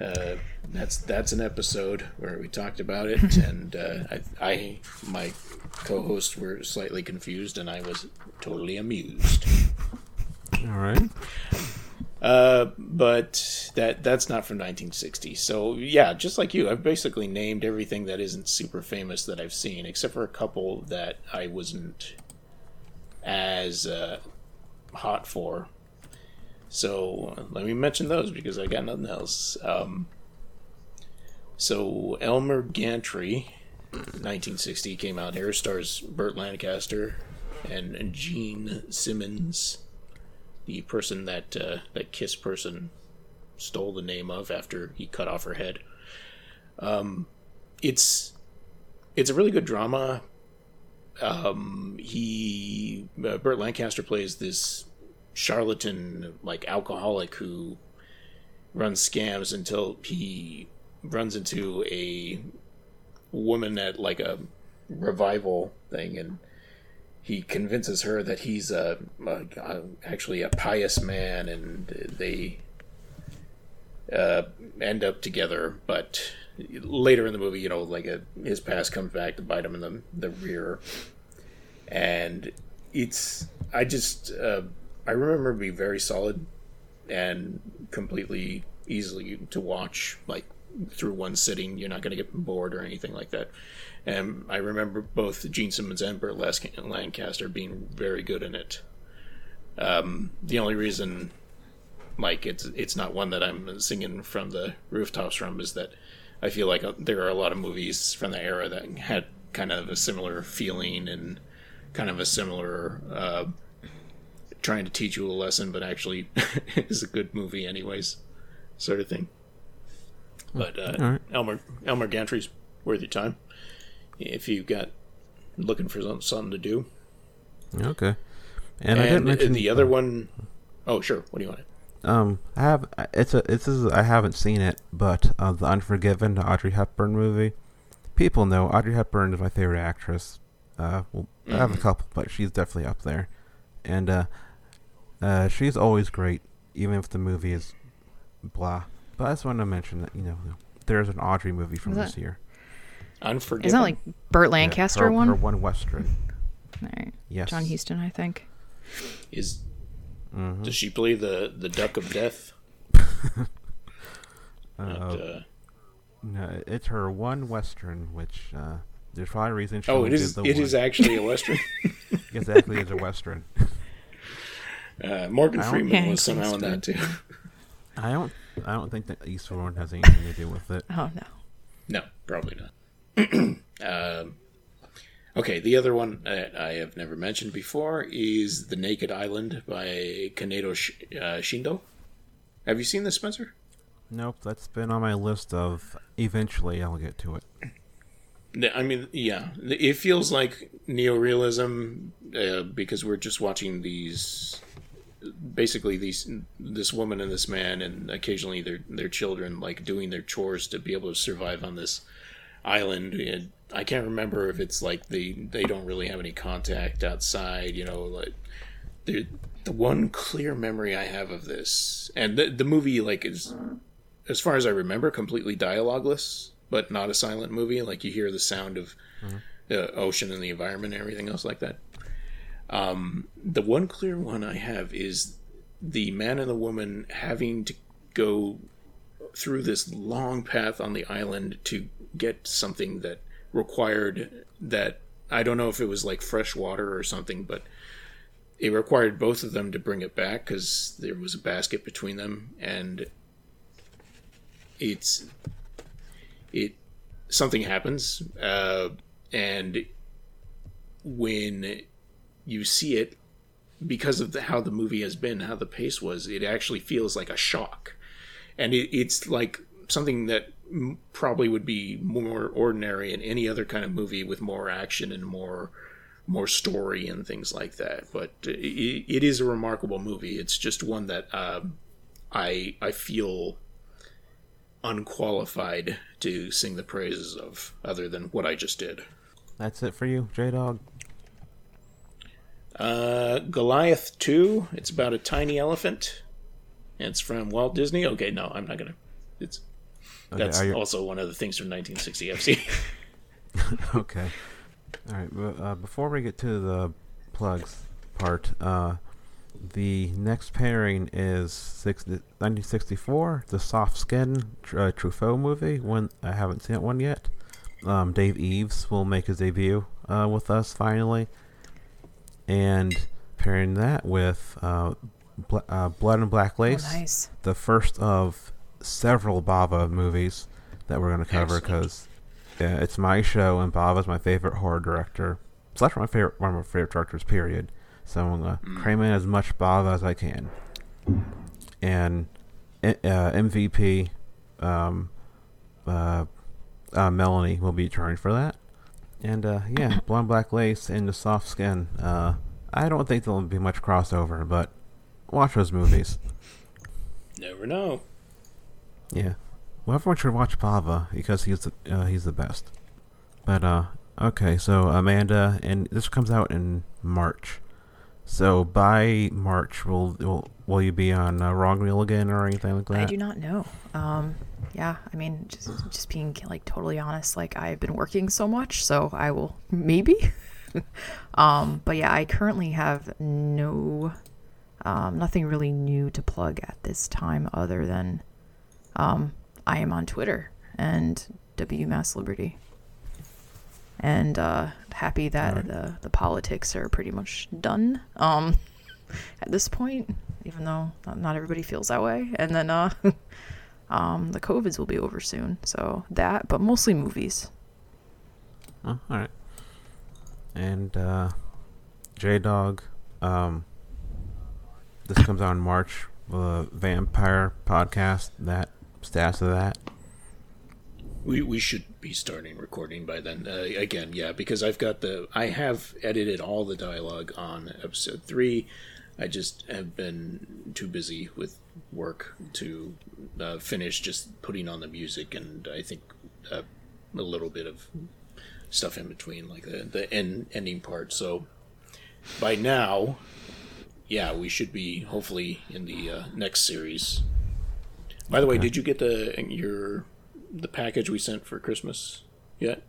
uh, that's that's an episode where we talked about it, and uh, I, I my co-hosts were slightly confused, and I was totally amused. All right. Uh, but that that's not from 1960. So yeah, just like you, I've basically named everything that isn't super famous that I've seen, except for a couple that I wasn't as uh, hot for. So uh, let me mention those because I got nothing else. Um, so Elmer Gantry, 1960, came out here. Stars Burt Lancaster and, Jean Simmons the person that uh, that Kiss person stole the name of after he cut off her head. Um, it's it's a really good drama. Um, he uh, Burt Lancaster plays this charlatan, like alcoholic, who runs scams until he runs into a woman at like a revival thing and he convinces her that he's a, a actually a pious man, and they uh, end up together. But later in the movie, you know, like a, his past comes back to bite him in the the rear, and it's I just uh, I remember being very solid and completely easily to watch, like through one sitting. You're not going to get bored or anything like that. And I remember both Jean Simmons and Burt Lancaster being very good in it. Um, the only reason, like it's it's not one that I'm singing from the rooftops from, is that I feel like uh, there are a lot of movies from the era that had kind of a similar feeling and kind of a similar uh, trying to teach you a lesson, but actually is a good movie anyways, sort of thing. But uh, right. Elmer Elmer Gantry's worth your time if you got looking for some- something to do. Okay. And, And, I didn't mention the other one oh sure. What do you want? Um, I have it's a it's is I haven't seen it, but uh, the Unforgiven, the Audrey Hepburn movie. People know Audrey Hepburn is my favorite actress. Uh, well, I have a Mhm. couple, but she's definitely up there, and uh, uh, she's always great, even if the movie is blah. But I just wanted to mention that you know there's an Audrey movie from Was this year. Unforgiven. Isn't that like Burt Yeah, Lancaster her, one? Her one western. Right. Yes. John Huston, I think. is Mhm. does she play the the duck of death? Not, Uh, uh, no, it's her one western, which uh, there's probably a reason she oh, only it is. did the It one. is actually a western. exactly it's a western. Uh, Morgan Freeman Yeah, was somehow in that too. I don't. I don't think that Eastwood has anything to do with it. Oh no. No, probably not. um, okay, the other one that I have never mentioned before is The Naked Island by Kaneto Sh- uh, Shindo. Have you seen this, Spencer? Nope, that's been on my list of. Eventually, I'll get to it. The- I mean, yeah, it feels like neorealism uh, because we're just watching these, basically these this woman and this man, and occasionally their their children like doing their chores to be able to survive on this island. And I can't remember if it's like they they don't really have any contact outside. You know, like the the one clear memory I have of this, and the the movie like is as far as I remember, completely dialogueless, but not a silent movie. Like you hear the sound of the ocean and the environment and everything else like that. Um, the one clear one I have is the man and the woman having to go through this long path on the island to get something that required that I don't know if it was like fresh water or something, but it required both of them to bring it back because there was a basket between them and it's it something happens uh, and when you see it because of the, how the movie has been how the pace was it actually feels like a shock and it, it's like something that probably would be more ordinary in any other kind of movie with more action and more more story and things like that but it, it is a remarkable movie it's just one that um, i i feel unqualified to sing the praises of other than what I just did. That's it for you, J Dog. Uh, Goliath 2, it's about a tiny elephant. It's from Walt Disney. Okay, no, I'm not going to. It's Okay, That's you- also one of the things from 1960 FC. okay. All right. But, uh, before we get to the plugs part, uh, the next pairing is six, 1964, the Soft Skin uh, Truffaut movie. One I haven't seen that one yet. Um, Dave Eves will make his debut uh, with us finally, and pairing that with uh, Bl- uh, Blood and Black Oh, Lace nice. the first of several Bava movies that we're going to cover because yeah, it's my show and Bava's my favorite horror director. Slash my favorite one of my favorite directors. Period. So I'm gonna cram in as much Bava as I can. And uh, MVP, um, uh, uh, Melanie will be trying for that. And uh, yeah, blonde black lace and the soft skin. I don't think there'll be much crossover, but watch those movies. Never know. Yeah. Well, everyone should watch Bava because he's the, uh, he's the best. But uh, okay, so Amanda, and this comes out in March. So by March, will will will you be on uh, Wrong Reel again or anything like that? I do not know. Um, yeah, I mean, just just being like totally honest, like I've been working so much, so I will maybe. um, but yeah, I currently have no, um, nothing really new to plug at this time, other than, um, I am on Twitter and WMassLiberty, and uh, happy that Alright. the the politics are pretty much done. Um, at this point, even though not, not everybody feels that way. And then uh um the COVIDs will be over soon. So that, but mostly movies. Oh, all right. And uh, J Dog, um, this comes out in March. The Vampire podcast. That stats of that. We we should be starting recording by then. Uh, again, yeah, because I've got the I have edited all the dialogue on episode three. I just have been too busy with work to uh, finish just putting on the music, and I think uh, a little bit of stuff in between, like the the end, ending part. So by now, yeah, we should be hopefully in the uh, next series. By the way, Okay. did you get the your the package we sent for Christmas yet?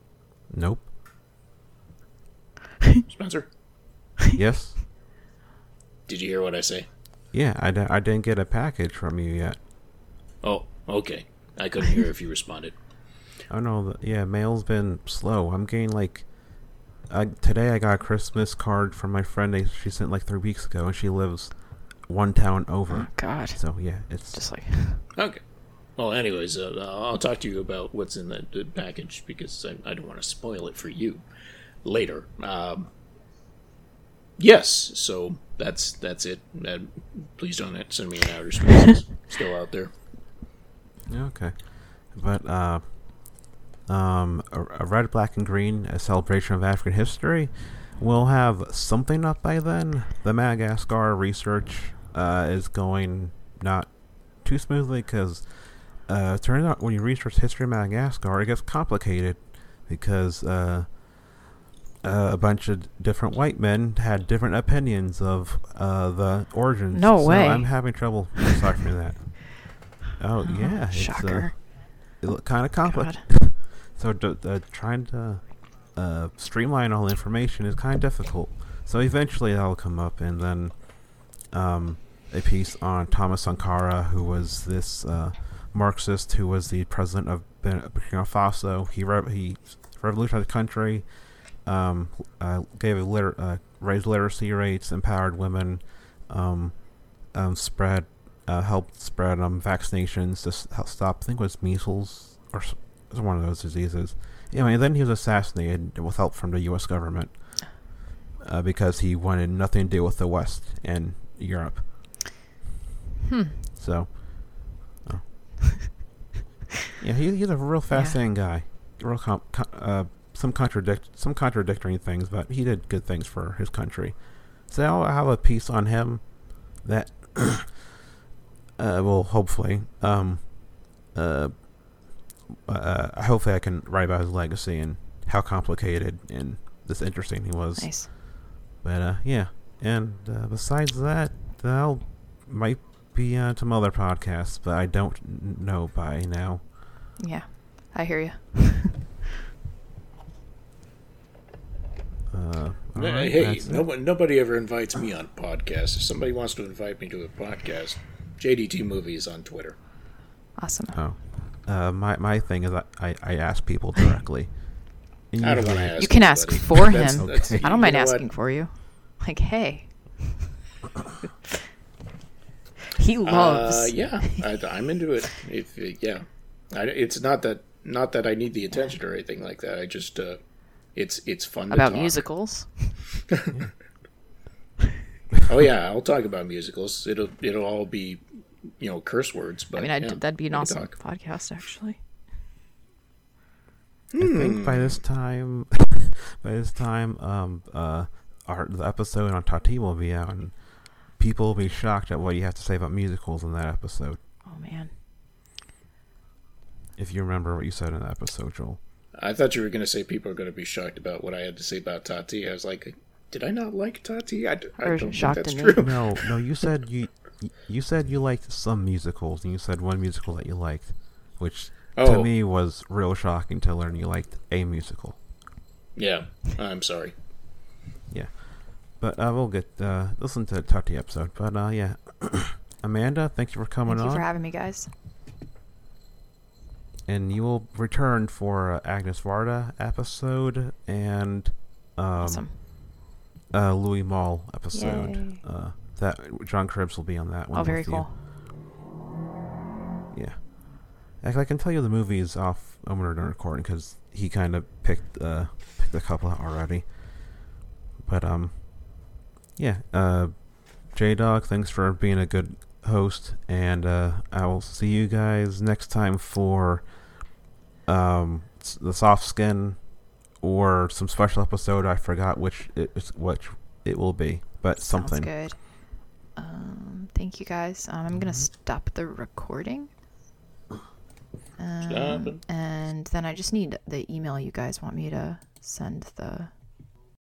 Nope. Spencer, yes. did you hear what I say? Yeah, I, I didn't get a package from you yet. Oh, okay. I couldn't hear if you responded. Oh no, the, yeah, mail's been slow. I'm getting like, I, today I got a Christmas card from my friend. She sent like three weeks ago, and she lives one town over. Oh God. So yeah, it's Just like Okay. Well, anyways, uh, I'll talk to you about what's in the, the package because I, I don't want to spoil it for you later. Um, yes, so that's that's it. Uh, please don't send me an outer space. Still out there. okay. But uh, um, a, a red, black, and green, a celebration of African history. We'll have something up by then. The Madagascar research uh, is going not too smoothly because uh, it turns out when you research history of Madagascar, it gets complicated because uh, uh, a bunch of different white men had different opinions of uh, the origins. No so way. I'm having trouble deciphering that. Oh yeah, shocker! it's, uh, shocker. kind of complicated. so d- uh, trying to uh, streamline all information is kind of difficult. So eventually that'll come up, and then um, a piece on Thomas Sankara, who was this uh, Marxist who was the president of Burkina Faso. He re- he revolutionized the country, um, uh, gave a liter- uh, raised literacy rates, empowered women, um, um, spread uh, helped spread um, vaccinations to s- stop. I think it was measles or s- it was one of those diseases. Anyway, then he was assassinated with help from the U.S. government uh, because he wanted nothing to do with the West and Europe. Hmm. So, oh. yeah, he, he's a real fascinating guy. Real com- co- uh, some contradict some contradictory things, but he did good things for his country. So I'll have a piece on him that uh, will hopefully um, uh, uh, hopefully I can write about his legacy and how complicated and this interesting he was. Nice. But uh, yeah, and uh, besides that, I'll might be on some other podcasts, but I don't know by now. Yeah. I hear you. Uh, all Hey, right, hey, that's it. nobody, nobody ever invites me on podcasts. If somebody wants to invite me to a podcast, JDT Movies on Twitter. Awesome. Oh, uh, my my thing is I I, I ask people directly. And I don't want to ask. You can ask anybody. for him. that's- Okay. I don't mind know what? asking for you. Like, hey. he loves. Uh, yeah, I, I'm into it. If yeah, I, it's not that not that I need the attention or anything like that. I just uh, it's it's fun to about talk. musicals. Oh yeah, I'll talk about musicals. It'll it'll all be you know curse words. But I mean, I'd, yeah, that'd be an awesome talk. podcast, actually. I think by this time, by this time, um, uh, our the episode on Tati will be out, and people will be shocked at what you have to say about musicals in that episode. Oh man. If you remember what you said in that episode, Joel. I thought you were going to say people are going to be shocked about what I had to say about Tati. I was like, did I not like Tati? I, d- I Or don't think shocked that's true. No, no, you said you you said you liked some musicals, and you said one musical that you liked, which to Oh. me was real shocking to learn you liked a musical. Yeah, I'm sorry. Yeah, but uh, we'll get uh, listen to the Tati episode. But uh, yeah, Amanda, thank you for coming on. Thank you for having me, guys. and you will return for uh, Agnes Varda episode and um, awesome. uh, Louis Malle episode. That John Krebs will be on that one. Oh, very with you. cool. Yeah. I can tell you the movies off when we're done recording because he kind of picked uh picked a couple already. But um, yeah. Uh, J Dog, thanks for being a good host, and uh, I will see you guys next time for um the soft skin or some special episode. I forgot which it which it will be, but Sounds something. good. Um, thank you, guys. Um, I'm gonna stop the recording. Um, and then I just need the email you guys want me to send the